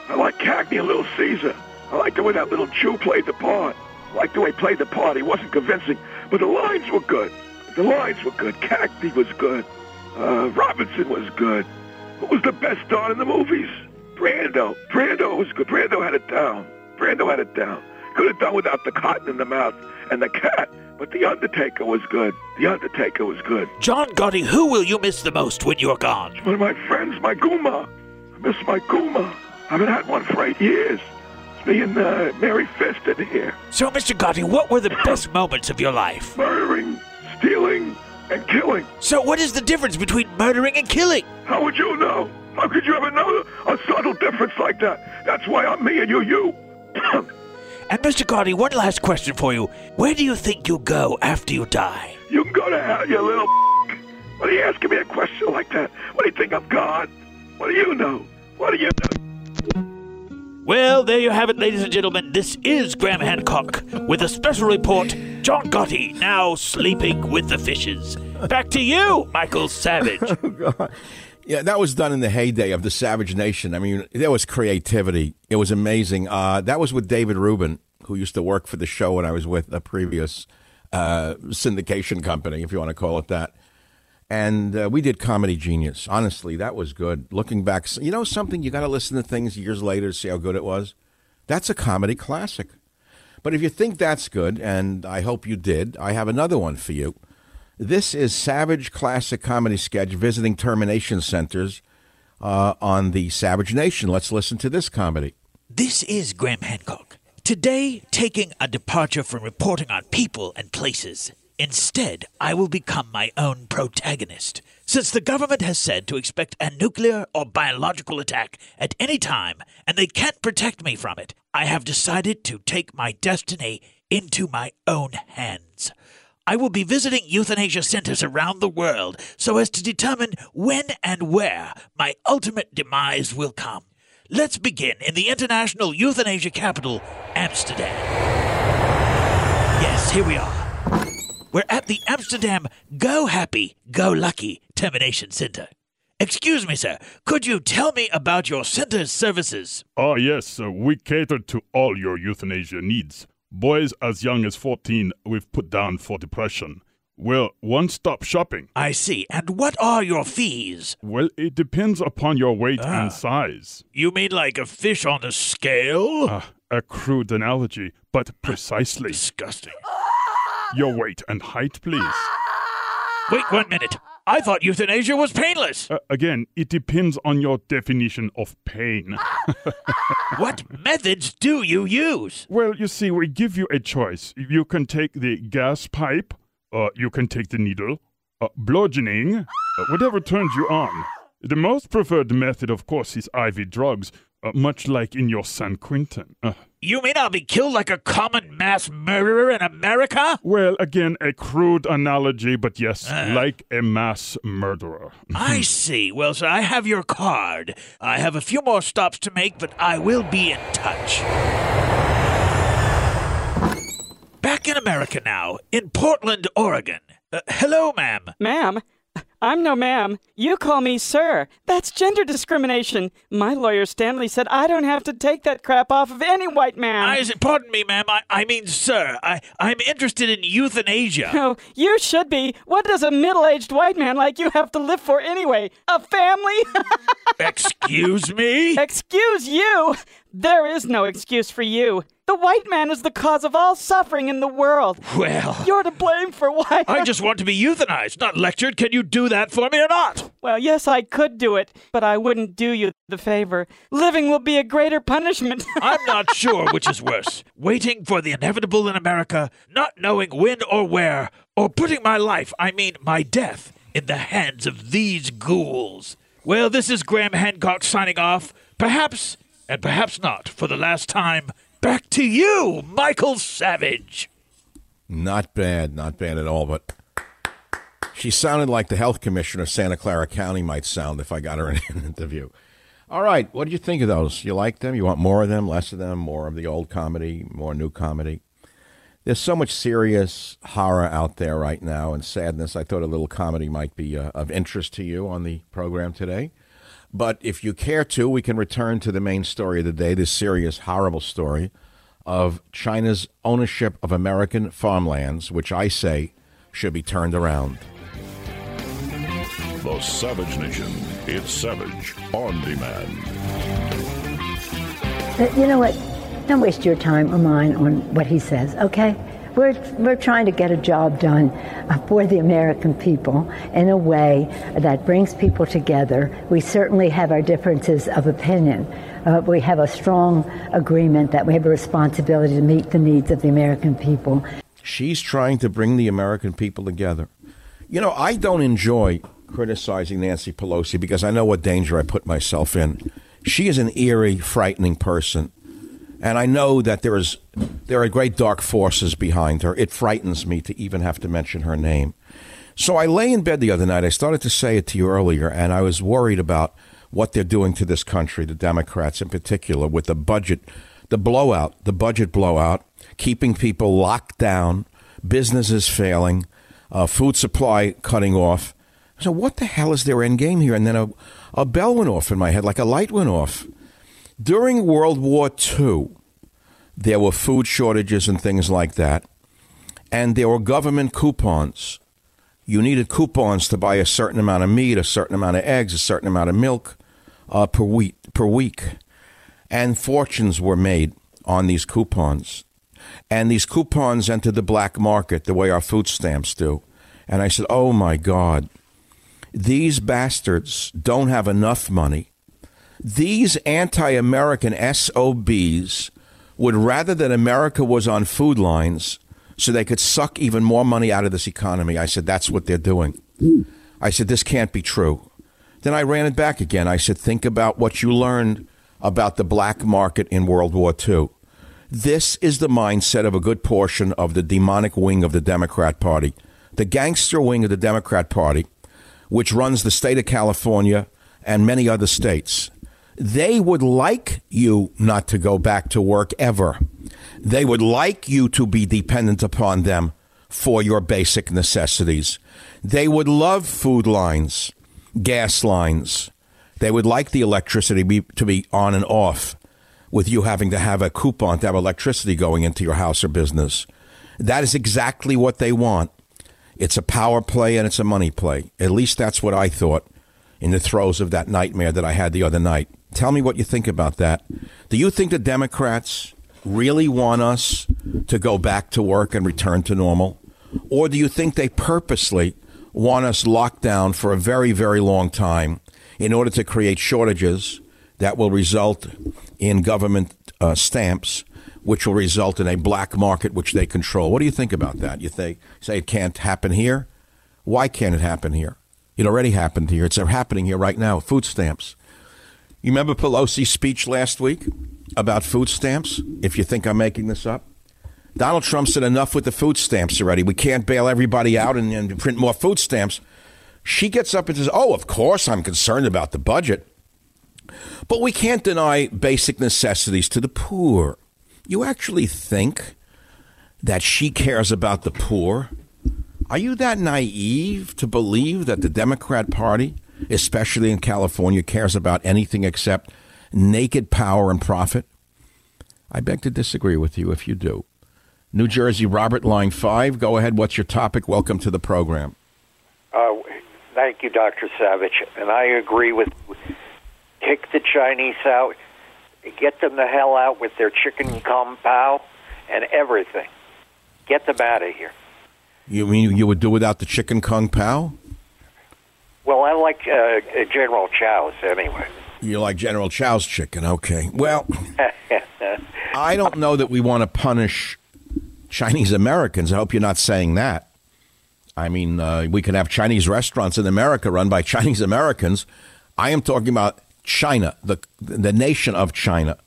I like Cagney and Little Caesar. I like the way that little Jew played the part. I like the way he played the part. He wasn't convincing, but the lines were good. The lines were good. Cagney was good. Uh, Robinson was good. Who was the best Don in the movies? Brando. Brando was good. Brando had it down. Brando had it down. Could have done without the cotton in the mouth and the cat, but The Undertaker was good. The Undertaker was good. John Gotti, who will you miss the most when you're gone? One of my friends, my Guma. I miss my Guma. I haven't had one for eight years. It's me and uh, Mary Fisted here. So, Mr. Gotti, what were the best moments of your life? Murdering, stealing, and killing. So, what is the difference between murdering and killing? How would you know? How could you ever know a subtle difference like that? That's why I'm me and you're you. [coughs] And, Mr. Gotti, one last question for you. Where do you think you'll go after you die? you can go to hell, you little [laughs] What are you asking me a question like that? What do you think I'm God? What do you know? What do you know? Well, there you have it, ladies and gentlemen. This is Graham Hancock with a special report John Gotti now sleeping with the fishes. Back to you, Michael Savage. [laughs] Oh, Yeah, that was done in the heyday of the Savage Nation. I mean, there was creativity. It was amazing. Uh, that was with David Rubin, who used to work for the show when I was with a previous uh, syndication company, if you want to call it that. And uh, we did Comedy Genius. Honestly, that was good. Looking back, you know something? You got to listen to things years later to see how good it was. That's a comedy classic. But if you think that's good, and I hope you did, I have another one for you. This is Savage Classic Comedy Sketch visiting termination centers uh, on the Savage Nation. Let's listen to this comedy. This is Graham Hancock. Today, taking a departure from reporting on people and places. Instead, I will become my own protagonist. Since the government has said to expect a nuclear or biological attack at any time, and they can't protect me from it, I have decided to take my destiny into my own hands. I will be visiting euthanasia centers around the world so as to determine when and where my ultimate demise will come. Let's begin in the international euthanasia capital, Amsterdam. Yes, here we are. We're at the Amsterdam Go Happy, Go Lucky Termination Center. Excuse me, sir, could you tell me about your center's services? Ah, yes, uh, we cater to all your euthanasia needs. Boys as young as 14, we've put down for depression. Well, one stop shopping. I see. And what are your fees? Well, it depends upon your weight and size. You mean like a fish on a scale? Ah, a crude analogy, but precisely. Disgusting. Your weight and height, please. Wait one minute. I thought euthanasia was painless. Uh, again, it depends on your definition of pain. [laughs] [laughs] what methods do you use? Well, you see, we give you a choice. You can take the gas pipe, uh, you can take the needle, uh, bludgeoning, uh, whatever turns you on. The most preferred method, of course, is IV drugs, uh, much like in your San Quentin. Uh, You mean I'll be killed like a common mass murderer in America? well, again, a crude analogy, but yes, like a mass murderer. [laughs] I see. Well, sir, I have your card. I have a few more stops to make, but I will be in touch. Back in America now, in Portland, Oregon. Uh, hello, ma'am. Ma'am? I'm no ma'am. You call me sir. That's gender discrimination. My lawyer Stanley said I don't have to take that crap off of any white man. I, pardon me, ma'am. I, I mean, sir. I, I'm interested in euthanasia. Oh, you should be. What does a middle aged white man like you have to live for anyway? A family? [laughs] Excuse me? Excuse you? There is no excuse for you. The white man is the cause of all suffering in the world. Well, You're to blame for why. I just want to be euthanized, not lectured. Can you do that for me or not? Well, yes, I could do it, but I wouldn't do you the favor. Living will be a greater punishment. [laughs] I'm not sure which is worse waiting for the inevitable in America, not knowing when or where, or putting my life, I mean my death, in the hands of these ghouls. Well, this is Graham Hancock signing off. Perhaps, and perhaps not, for the last time. Back to you, Michael Savage. Not bad, not bad at all, but she sounded like the health commissioner of Santa Clara County might sound if I got her in an interview. All right, what did you think of those? You like them? You want more of them, less of them, more of the old comedy, more new comedy? There's so much serious horror out there right now and sadness. I thought a little comedy might be uh, of interest to you on the program today. But if you care to, we can return to the main story of the day this serious, horrible story of China's ownership of American farmlands, which I say should be turned around. The Savage Nation. It's Savage on demand. Uh, You know what? Don't waste your time or mine on what he says, okay? We're, we're trying to get a job done uh, for the American people in a way that brings people together. We certainly have our differences of opinion. Uh, we have a strong agreement that we have a responsibility to meet the needs of the American people. She's trying to bring the American people together. You know, I don't enjoy criticizing Nancy Pelosi because I know what danger I put myself in. She is an eerie, frightening person. And I know that there is there are great dark forces behind her. It frightens me to even have to mention her name. So I lay in bed the other night. I started to say it to you earlier, and I was worried about what they're doing to this country, the Democrats in particular, with the budget, the blowout, the budget blowout, keeping people locked down, businesses failing, uh, food supply cutting off. So what the hell is their end game here? And then a, a bell went off in my head, like a light went off. During World War II, there were food shortages and things like that, and there were government coupons. You needed coupons to buy a certain amount of meat, a certain amount of eggs, a certain amount of milk uh, per week. Per week, and fortunes were made on these coupons, and these coupons entered the black market the way our food stamps do. And I said, "Oh my God, these bastards don't have enough money." These anti American SOBs would rather that America was on food lines so they could suck even more money out of this economy. I said, that's what they're doing. I said, this can't be true. Then I ran it back again. I said, think about what you learned about the black market in World War II. This is the mindset of a good portion of the demonic wing of the Democrat Party, the gangster wing of the Democrat Party, which runs the state of California and many other states. They would like you not to go back to work ever. They would like you to be dependent upon them for your basic necessities. They would love food lines, gas lines. They would like the electricity be, to be on and off with you having to have a coupon to have electricity going into your house or business. That is exactly what they want. It's a power play and it's a money play. At least that's what I thought in the throes of that nightmare that I had the other night. Tell me what you think about that. Do you think the Democrats really want us to go back to work and return to normal? Or do you think they purposely want us locked down for a very, very long time in order to create shortages that will result in government uh, stamps, which will result in a black market which they control? What do you think about that? You think, say it can't happen here? Why can't it happen here? It already happened here. It's happening here right now. Food stamps. You remember Pelosi's speech last week about food stamps? If you think I'm making this up, Donald Trump said enough with the food stamps already. We can't bail everybody out and, and print more food stamps. She gets up and says, Oh, of course I'm concerned about the budget. But we can't deny basic necessities to the poor. You actually think that she cares about the poor? Are you that naive to believe that the Democrat Party, especially in California, cares about anything except naked power and profit? I beg to disagree with you if you do. New Jersey, Robert, line five. Go ahead. What's your topic? Welcome to the program. Uh, thank you, Dr. Savage. And I agree with kick the Chinese out, get them the hell out with their chicken kung pao and everything. Get them out of here. You mean you would do without the chicken kung pao? Well, I like uh, General Chow's anyway. You like General Chow's chicken? Okay. Well, I don't know that we want to punish Chinese Americans. I hope you're not saying that. I mean, uh, we can have Chinese restaurants in America run by [laughs] Chinese Americans. I am talking about China, the the nation of China,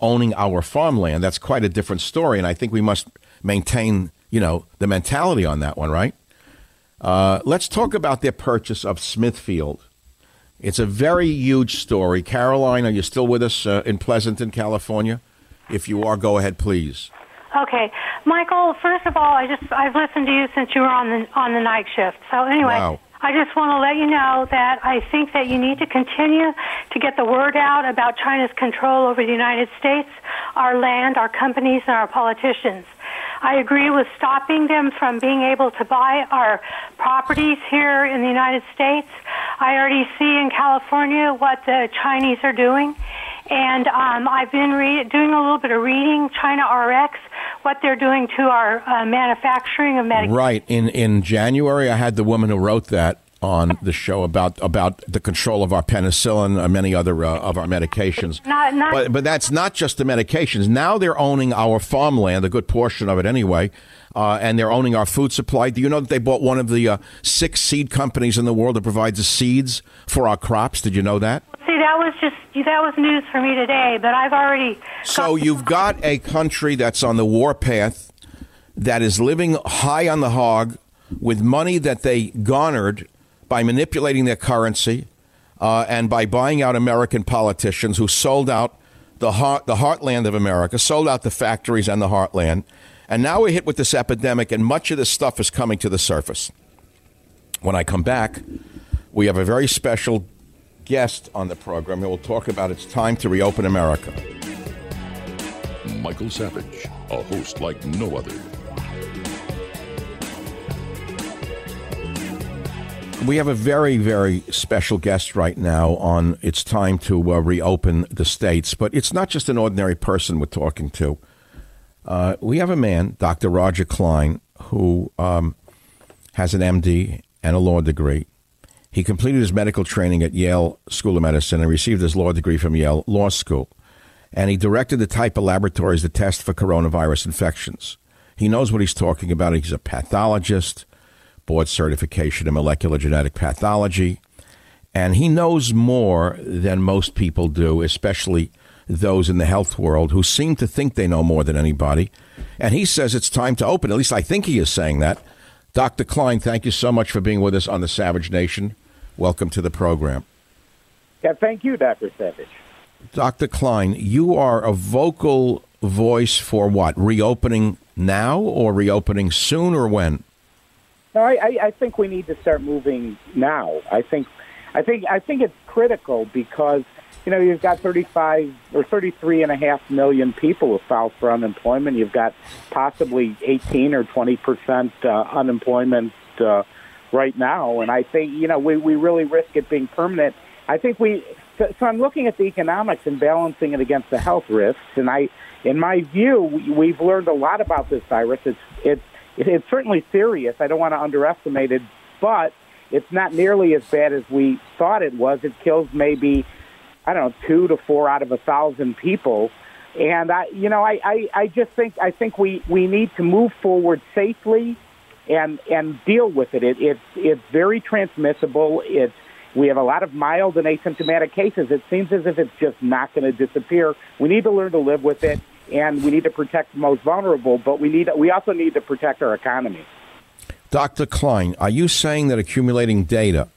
owning our farmland. That's quite a different story, and I think we must maintain, you know, the mentality on that one, right? Uh, let's talk about their purchase of Smithfield. It's a very huge story. Caroline, are you still with us uh, in Pleasanton, California? If you are, go ahead, please. Okay, Michael. First of all, I just I've listened to you since you were on the on the night shift. So anyway, Wow. I just want to let you know that I think that you need to continue to get the word out about China's control over the United States, our land, our companies, and our politicians. I agree with stopping them from being able to buy our properties here in the United States. I already see in California what the Chinese are doing. And um, I've been re- doing a little bit of reading China RX, what they're doing to our uh, manufacturing of medication. Right. In in January, I had the woman who wrote that on the show about about the control of our penicillin and many other uh, of our medications. Not, not, But but that's not just the medications. Now they're owning our farmland, a good portion of it anyway, uh, and they're owning our food supply. Do you know that they bought one of the uh, six seed companies in the world that provides the seeds for our crops? Did you know that? See, that was just that was news for me today, but I've already So you've got a country that's on the warpath, that is living high on the hog with money that they garnered by manipulating their currency uh, and by buying out American politicians who sold out the heart, the heartland of America, sold out the factories and the heartland, and now we're hit with this epidemic, and much of this stuff is coming to the surface. When I come back, we have a very special guest on the program, and we'll talk about it's time to reopen America. Michael Savage, a host like no other. We have a very, very special guest right now on It's Time to uh, Reopen the States, but it's not just an ordinary person we're talking to. Uh, we have a man, Dr. Roger Klein, who um, has an MD and a law degree. He completed his medical training at Yale School of Medicine and received his law degree from Yale Law School. And he directed the type of laboratories that test for coronavirus infections. He knows what he's talking about. He's a pathologist, board certification in molecular genetic pathology, and he knows more than most people do, especially those in the health world who seem to think they know more than anybody. And he says it's time to open. At least I think he is saying that. Dr. Klein, thank you so much for being with us on the Savage Nation. Welcome to the program. Yeah, thank you, Dr. Savage. Dr. Klein, you are a vocal voice for what? Reopening now or reopening soon or when? No, I, I, think we need to start moving now. I think, I think, I think it's critical because you know you've got 35 or 33 and a half million people who filed for unemployment. You've got possibly 18 or 20 percent uh, unemployment uh, right now, and I think you know we we really risk it being permanent. I think we so, so I'm looking at the economics and balancing it against the health risks. And I, in my view, we- we've learned a lot about this virus. It's it's it's certainly serious. I don't want to underestimate it, but it's not nearly as bad as we thought it was. It kills maybe I don't know two to four out of a thousand people. And I, you know, I, I, I just think I think we, we need to move forward safely and and deal with it. it it's it's very transmissible. It's we have a lot of mild and asymptomatic cases. It seems as if it's just not going to disappear. We need to learn to live with it, and we need to protect the most vulnerable. But we need we also need to protect our economy. Dr. Klein, are you saying that accumulating data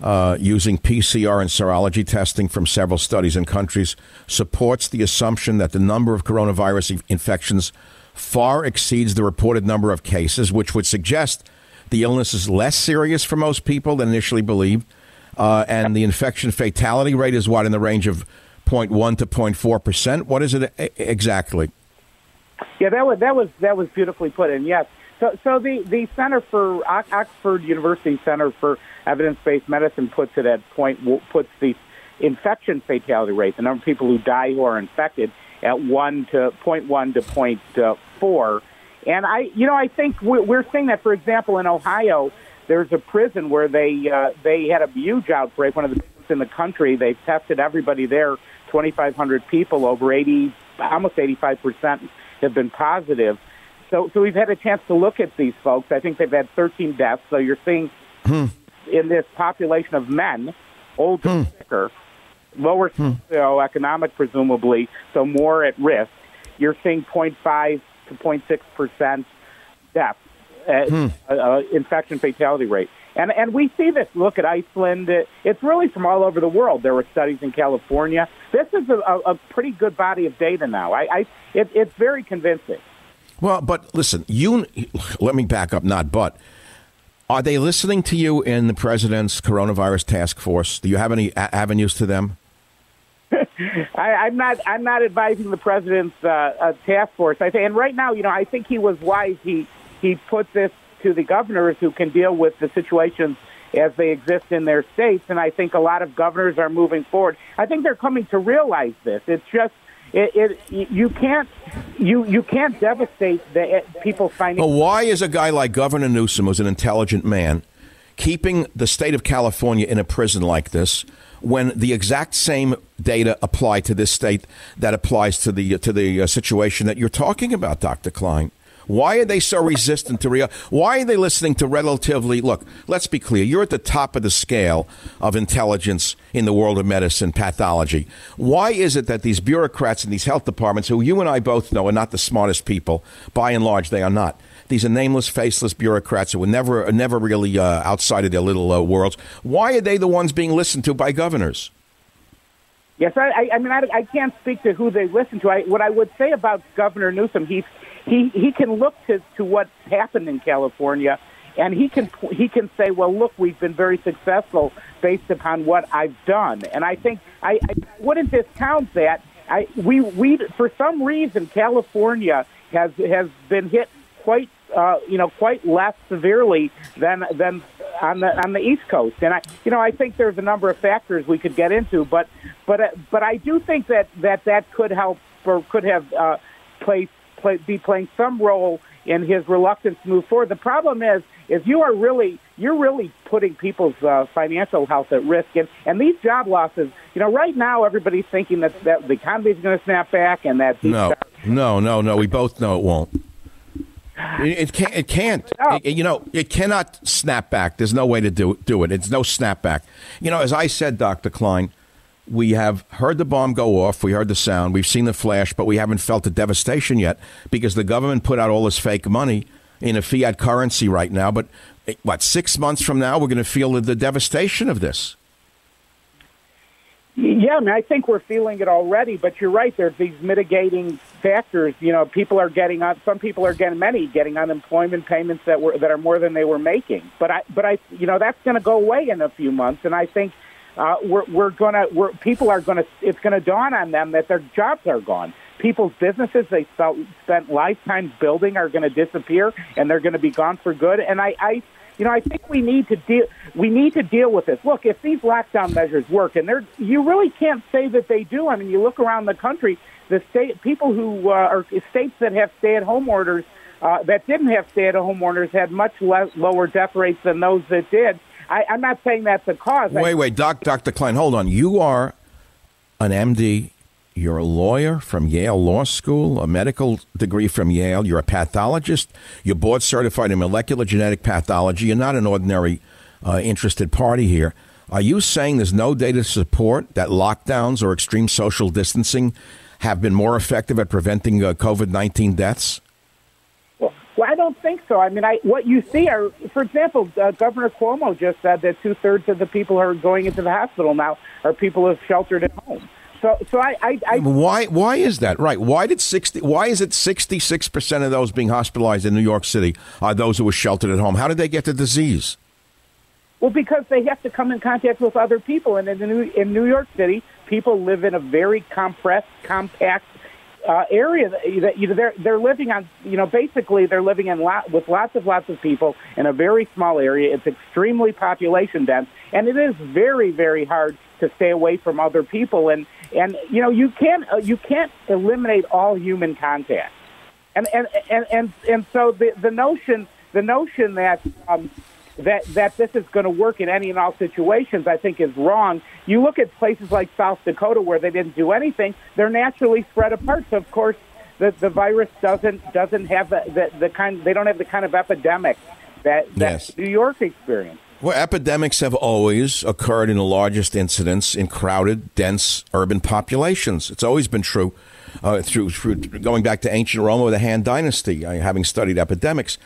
uh, using PCR and serology testing from several studies in countries supports the assumption that the number of coronavirus infections far exceeds the reported number of cases, which would suggest the illness is less serious for most people than initially believed, uh, and the infection fatality rate is what in the range of 0.1 to 0.4 percent. What is it exactly? Yeah, that was that was that was beautifully put in. Yes. So, so the the Center for Oxford University Center for Evidence-Based Medicine puts it at point puts the infection fatality rate, the number of people who die who are infected, at one to point one to point uh, four. And I, you know, I think we're, we're seeing that. For example, in Ohio, there's a prison where they uh, they had a huge outbreak, one of the biggest in the country. They tested everybody there, 2,500 people, over 80, almost 85 percent have been positive. So, so we've had a chance to look at these folks. I think they've had 13 deaths. So you're seeing in this population of men, older, sicker, lower socioeconomic, presumably, so more at risk. You're seeing 0.5 to 0.6 percent death, uh, Hmm. uh, uh, infection fatality rate. And and we see this. Look at Iceland. It- It's really from all over the world. There were studies in California. This is a, a, pretty good body of data now. I, I it, it's very convincing. Well, but listen, you let me back up. Not but. Are they listening to you in the president's coronavirus task force? Do you have any a- avenues to them? [laughs] I, I'm not. I'm not advising the president's uh, uh, task force. I think, and right now, you know, I think he was wise. He he put this to the governors who can deal with the situations as they exist in their states. And I think a lot of governors are moving forward. I think they're coming to realize this. It's just. It, it you can't you you can't devastate the people finding why is a guy like Governor Newsom, who's an intelligent man, keeping the state of California in a prison like this when the exact same data apply to this state that applies to the to the uh, situation that you're talking about, Dr. Klein? Why are they so resistant to real? Why are they listening to relatively? Look, let's be clear. You're at the top of the scale of intelligence in the world of medicine, pathology. Why is it that these bureaucrats in these health departments, who you and I both know are not the smartest people, by and large, they are not. These are nameless, faceless bureaucrats who are never, never really uh, outside of their little uh, worlds. Why are they the ones being listened to by governors? Yes, I, I, mean, I, I can't speak to who they listen to. I, what I would say about Governor Newsom, he's, he he can look to to what's happened in California, and he can he can say, well, look, we've been very successful based upon what I've done, and I think I, I wouldn't discount that. I we we for some reason California has has been hit quite uh, you know quite less severely than than on the on the East Coast, and I you know I think there's a number of factors we could get into, but but uh, but I do think that that that could help or could have uh, played play, be playing some role in his reluctance to move forward. The problem is is you are really you're really putting people's uh, financial health at risk, and and these job losses. You know, right now everybody's thinking that that the economy is going to snap back and that No, no, no, no. We both know it won't. It, it can't. It can't. It- you know, it cannot snap back. There's no way to do do it. It's no snapback. You know, as I said, Doctor Klein, we have heard the bomb go off. We heard the sound. We've seen the flash, but we haven't felt the devastation yet because the government put out all this fake money in a fiat currency right now. But eh, what? Six months from now, we're going to feel the, devastation of this. Yeah, I mean, I think we're feeling it already, but you're right. There's these mitigating factors. You know, people are getting on. Some people are getting many getting unemployment payments that were that are more than they were making. But I, but I, you know, that's going to go away in a few months, and I think uh, we're we're gonna we're people are gonna it's to dawn on them that their jobs are gone. People's businesses they felt, spent lifetimes building are going to disappear, and they're going to be gone for good. And I, I you know, I think we need to deal. We need to deal with this. Look, if these lockdown measures work, and they're, you really can't say that they do. I mean, you look around the country, the state people who uh, are states that have stay-at-home orders uh, that didn't have stay-at-home orders had much less, lower death rates than those that did. I, I'm not saying that's the cause. Wait, wait, Doc, Dr. Klein, hold on. You are an MD. You're a lawyer from Yale Law School, a medical degree from Yale. You're a pathologist. You're board certified in molecular genetic pathology. You're not an ordinary uh, interested party here. Are you saying there's no data to support that lockdowns or extreme social distancing have been more effective at preventing uh, COVID 19 deaths? Well, I don't think so. I mean, I what you see are, for example, uh, Governor Cuomo just said that two thirds of the people who are going into the hospital now are people who have sheltered at home. So, so I, I, I why why is that right? Why did sixty? Why is it sixty six percent of those being hospitalized in New York City are those who were sheltered at home? How did they get the disease? Well, because they have to come in contact with other people, and in New, in New York City, people live in a very compressed, compact uh, area that, you know, they're they're living on. You know, basically they're living in lot with lots of lots of people in a very small area. It's extremely population dense, and it is very very hard to stay away from other people. And and you know you can't uh, you can't eliminate all human contact. And and and and, and so the the notion the notion that um, that that this is going to work in any and all situations, I think, is wrong. You look at places like South Dakota where they didn't do anything; they're naturally spread apart. So, of course, the the virus doesn't doesn't have the the, the kind they don't have the kind of epidemic that that Yes. New York experienced. Well, epidemics have always occurred in the largest incidents in crowded, dense urban populations. It's always been true uh, through, through going back to ancient Rome or the Han Dynasty, uh, having studied epidemics.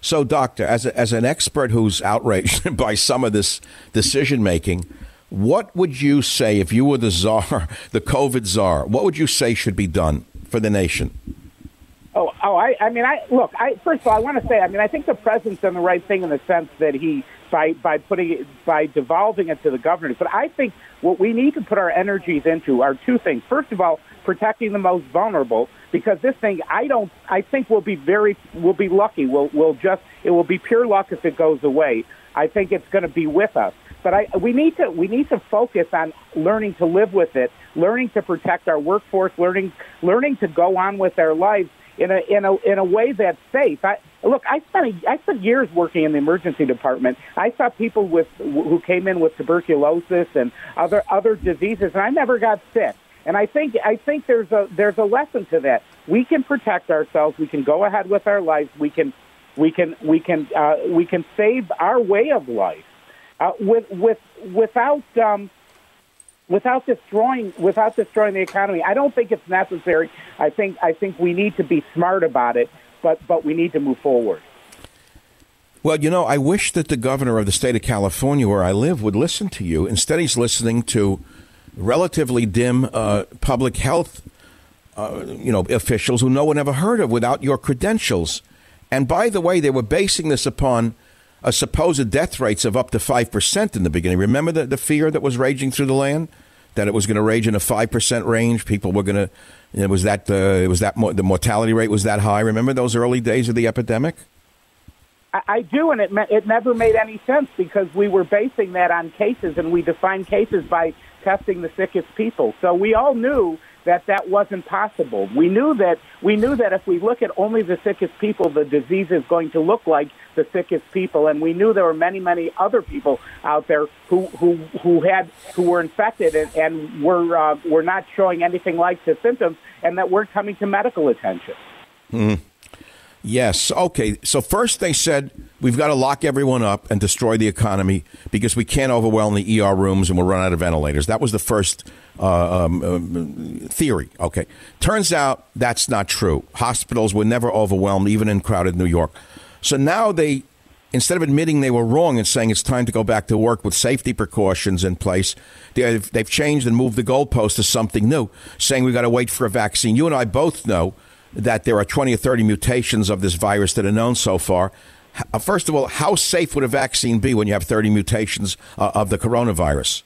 So, doctor, as, a, as an expert who's outraged [laughs] by some of this decision making, what would you say if you were the czar, [laughs] the COVID czar? What would you say should be done for the nation? Oh, oh, I, I mean, I look. I first of all, I want to say, I mean, I think the president's done the right thing in the sense that he by by putting it by devolving it to the governors. But I think what we need to put our energies into are two things. First of all, protecting the most vulnerable, because this thing, I don't, I think we'll be very, we'll be lucky. We'll, we'll just, it will be pure luck if it goes away. I think it's going to be with us. But I, we need to, we need to focus on learning to live with it, learning to protect our workforce, learning, learning to go on with our lives in a in a in a way that's safe. I, look, I spent a, I spent years working in the emergency department. I saw people with who came in with tuberculosis and other other diseases, and I never got sick. And I think I think there's a there's a lesson to that. We can protect ourselves. We can go ahead with our lives. We can we can we can uh, we can save our way of life uh, with with without. Um, without destroying without destroying the economy. I don't think it's necessary. I think I think we need to be smart about it, but but we need to move forward. Well, you know, I wish that the governor of the state of California, where I live, would listen to you. Instead, he's listening to relatively dim uh, public health, uh, you know, officials who no one ever heard of without your credentials. And by the way, they were basing this upon a supposed death rates of up to five percent in the beginning. Remember the, the fear that was raging through the land that it was going to rage in a five percent range. People were going to. It was that uh, it was that mo- the mortality rate was that high. Remember those early days of the epidemic? I, do, and it me- it never made any sense because we were basing that on cases, and we defined cases by testing the sickest people. So we all knew that that wasn't possible. We knew that we knew that if we look at only the sickest people, the disease is going to look like the sickest people, and we knew there were many, many other people out there who who who had who were infected and, and were uh, were not showing anything like the symptoms, and that weren't coming to medical attention. Hmm. Yes. Okay. So first they said we've got to lock everyone up and destroy the economy because we can't overwhelm the ER rooms and we'll run out of ventilators. That was the first uh, um, um, theory. Okay. Turns out that's not true. Hospitals were never overwhelmed, even in crowded New York. So now they, instead of admitting they were wrong and saying it's time to go back to work with safety precautions in place, they've, they've changed and moved the goalpost to something new, saying we've got to wait for a vaccine. You and I both know that there are 20 or 30 mutations of this virus that are known so far. First of all, how safe would a vaccine be when you have 30 mutations uh, of the coronavirus?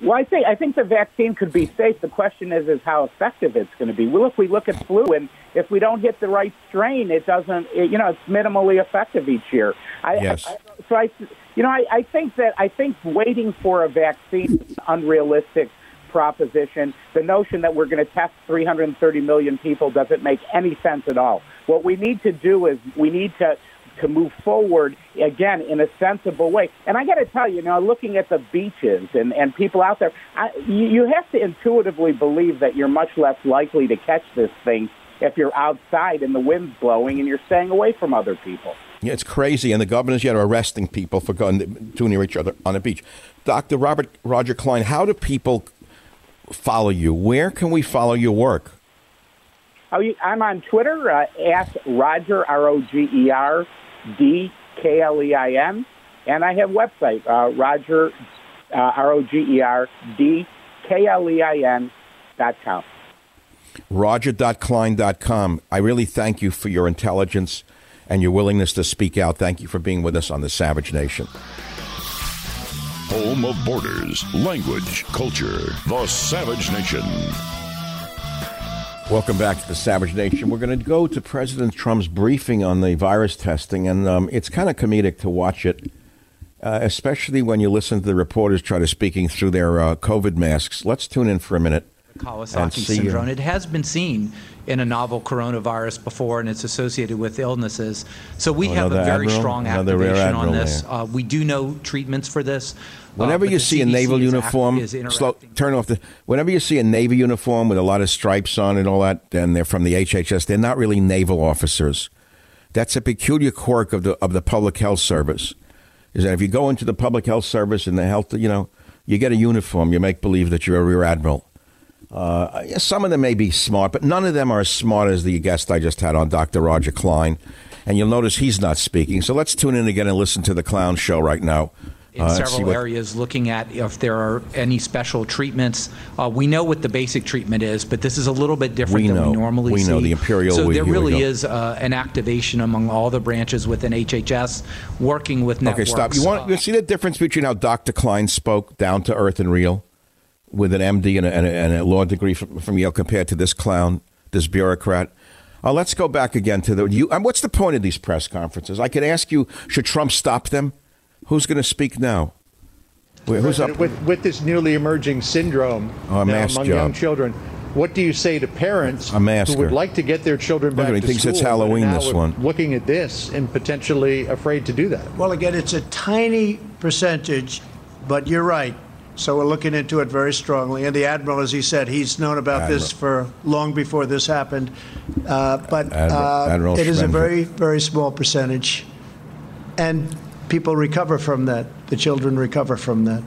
Well, I think I think the vaccine could be safe. The question is is how effective it's going to be. Well, if we look at flu, and if we don't hit the right strain, it doesn't. It, you know, it's minimally effective each year. I, Yes. I, so I, you know, I, I think that I think waiting for a vaccine is an unrealistic proposition. The notion that we're going to test 330 million people doesn't make any sense at all. What we need to do is we need to to move forward again in a sensible way. And I got to tell you, now looking at the beaches and and people out there, I, you, have to intuitively believe that you're much less likely to catch this thing if you're outside and the wind's blowing and you're staying away from other people. Yeah, it's crazy, and the governor's yet arresting people for going too near each other on a beach. Dr. Robert Roger Klein, how do people follow you? Where can we follow your work? Oh, I'm on Twitter uh, at Roger R O G E R D K L E I N, and I have website uh, Roger uh, R O G E R D K L E I N dot com. Roger.klein.com. I really thank you for your intelligence and your willingness to speak out. Thank you for being with us on the Savage Nation. Home of borders, language, culture. The Savage Nation. Welcome back to the Savage Nation. We're going to go to President Trump's briefing on the virus testing, and um, it's kind of comedic to watch it, uh, especially when you listen to the reporters try to speaking through their uh, COVID masks. Let's tune in for a minute. Kawasaki uh, syndrome. It has been seen in a novel coronavirus before, and it's associated with illnesses. So we Oh, have a very Admiral? strong activation on this. Uh, we do know treatments for this. uh, Whenever but you see a CDC naval is act- uniform, is slow, turn off the. Whenever you see a navy uniform with a lot of stripes on and all that, and they're from the HHS, they're not really naval officers. That's a peculiar quirk of the of the public health service. Is that if you go into the public health service and the health, you know, you get a uniform, you make believe that you're a rear admiral. Uh, some of them may be smart, but none of them are as smart as the guest I just had on, Dr. Roger Klein. And you'll notice he's not speaking. So let's tune in again and listen to the clown show right now. in Uh, several areas looking at if there are any special treatments. Uh, we know what the basic treatment is, but this is a little bit different We than know. we normally see. We see. know. The Imperial, So we- there really is uh, an activation among all the branches within HHS, working with networks. Okay, stop. You want you see the difference between how Dr. Klein spoke down to earth and real with an MD and a, and a, and a law degree from, from Yale compared to this clown, this bureaucrat? Uh, let's go back again to the. You, um, what's the point of these press conferences? I could ask you, should Trump stop them? Who's going to speak now? Wait, who's up? With, with this newly emerging syndrome Oh, now among job. young children, what do you say to parents A who would like to get their children Look back at to thinks school? it's Halloween, this one. Looking at this and potentially afraid to do that. Well, again, it's a tiny percentage, but you're right. So we're looking into it very strongly. And the admiral, as he said, he's known about this for long before this happened. Uh, but Admiral- uh, Admiral it is a very, very small percentage, and people recover from that. The children recover from that.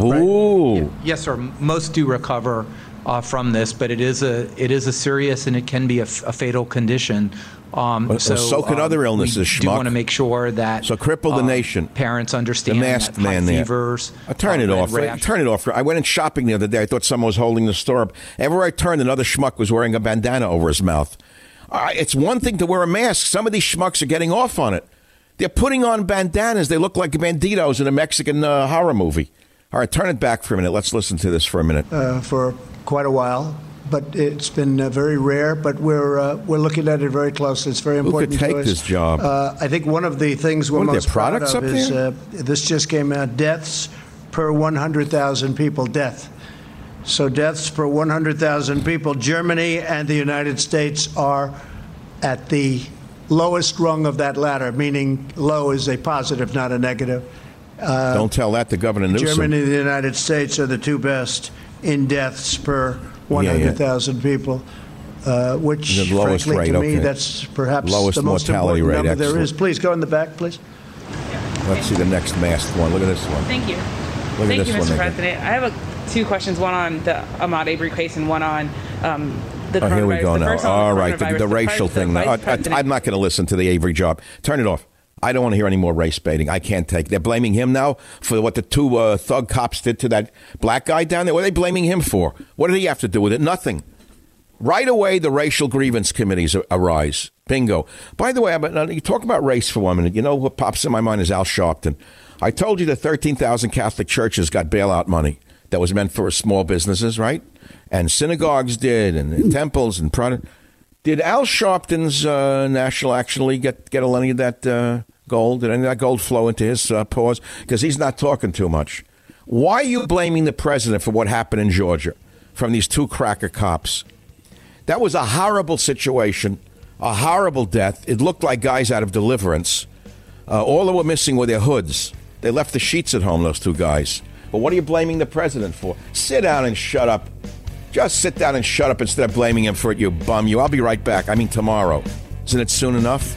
Ooh. Yes, sir. Most do recover uh, from this, but it is a it is a serious and it can be a, f- a fatal condition. Um, Well, so, so can um, other illnesses, We do schmuck. want to make sure that So cripple the um, nation. Parents understand The understand masked that high man there. fevers. Uh, turn uh, it off. rash- Turn it off. I went in shopping the other day. I thought someone was holding the store up. Everywhere I turned, another schmuck was wearing a bandana over his mouth. Uh, it's one thing to wear a mask. Some of these schmucks are getting off on it. They're putting on bandanas. They look like banditos in a Mexican uh, horror movie. All right, turn it back for a minute. Let's listen to this for a minute. uh, for quite a while. But it's been uh, very rare. But we're uh, we're looking at it very closely. It's very important. Who could to take us. this job? Uh, I think one of the things we're What are there, most proud of up is there? uh, this just came out: deaths per 100,000 people. Death. So deaths per 100,000 people. Germany and the United States are at the lowest rung of that ladder, meaning low is a positive, not a negative. Uh, Don't tell that to Governor Newsom. Germany and the United States are the two best in deaths per yeah. 100,000 people, uh, which, The lowest frankly, rate, to me, okay. that's perhaps Lowest the most mortality important rate, number there excellent. is. Please go in the back, please. Let's see the next masked one. Look at this one. Thank you. Look Thank at you, this Mr. one. President. I have a, two questions, one on the Ahmaud Arbery case and one on um, the Oh, here we go The now. first on All right, the, coronavirus, the racial the thing. vice I, president- am not going to listen to the Arbery job. Turn it off. I don't want to hear any more race baiting. I can't take. They're blaming him now for what the two uh, thug cops did to that black guy down there. What are they blaming him for? What did he have to do with it? Nothing. Right away, the racial grievance committees arise. Bingo. By the way, you talk about race for one minute. You know what pops in my mind is Al Sharpton. I told you that 13,000 Catholic churches got bailout money. that was meant for small businesses, right? And synagogues did, and temples and product. Did Al Sharpton's uh, National Action League get get any of that uh, gold? Did any of that gold flow into his uh, paws? Because he's not talking too much. Why are you blaming the president for what happened in Georgia from these two cracker cops? That was a horrible situation, a horrible death. It looked like guys out of deliverance. Uh, all they were missing were their hoods. They left the sheets at home, those two guys. But what are you blaming the president for? Sit down and shut up. Just sit down and shut up instead of blaming him for it, you bum. You. I'll be right back. I mean, tomorrow. Isn't it soon enough?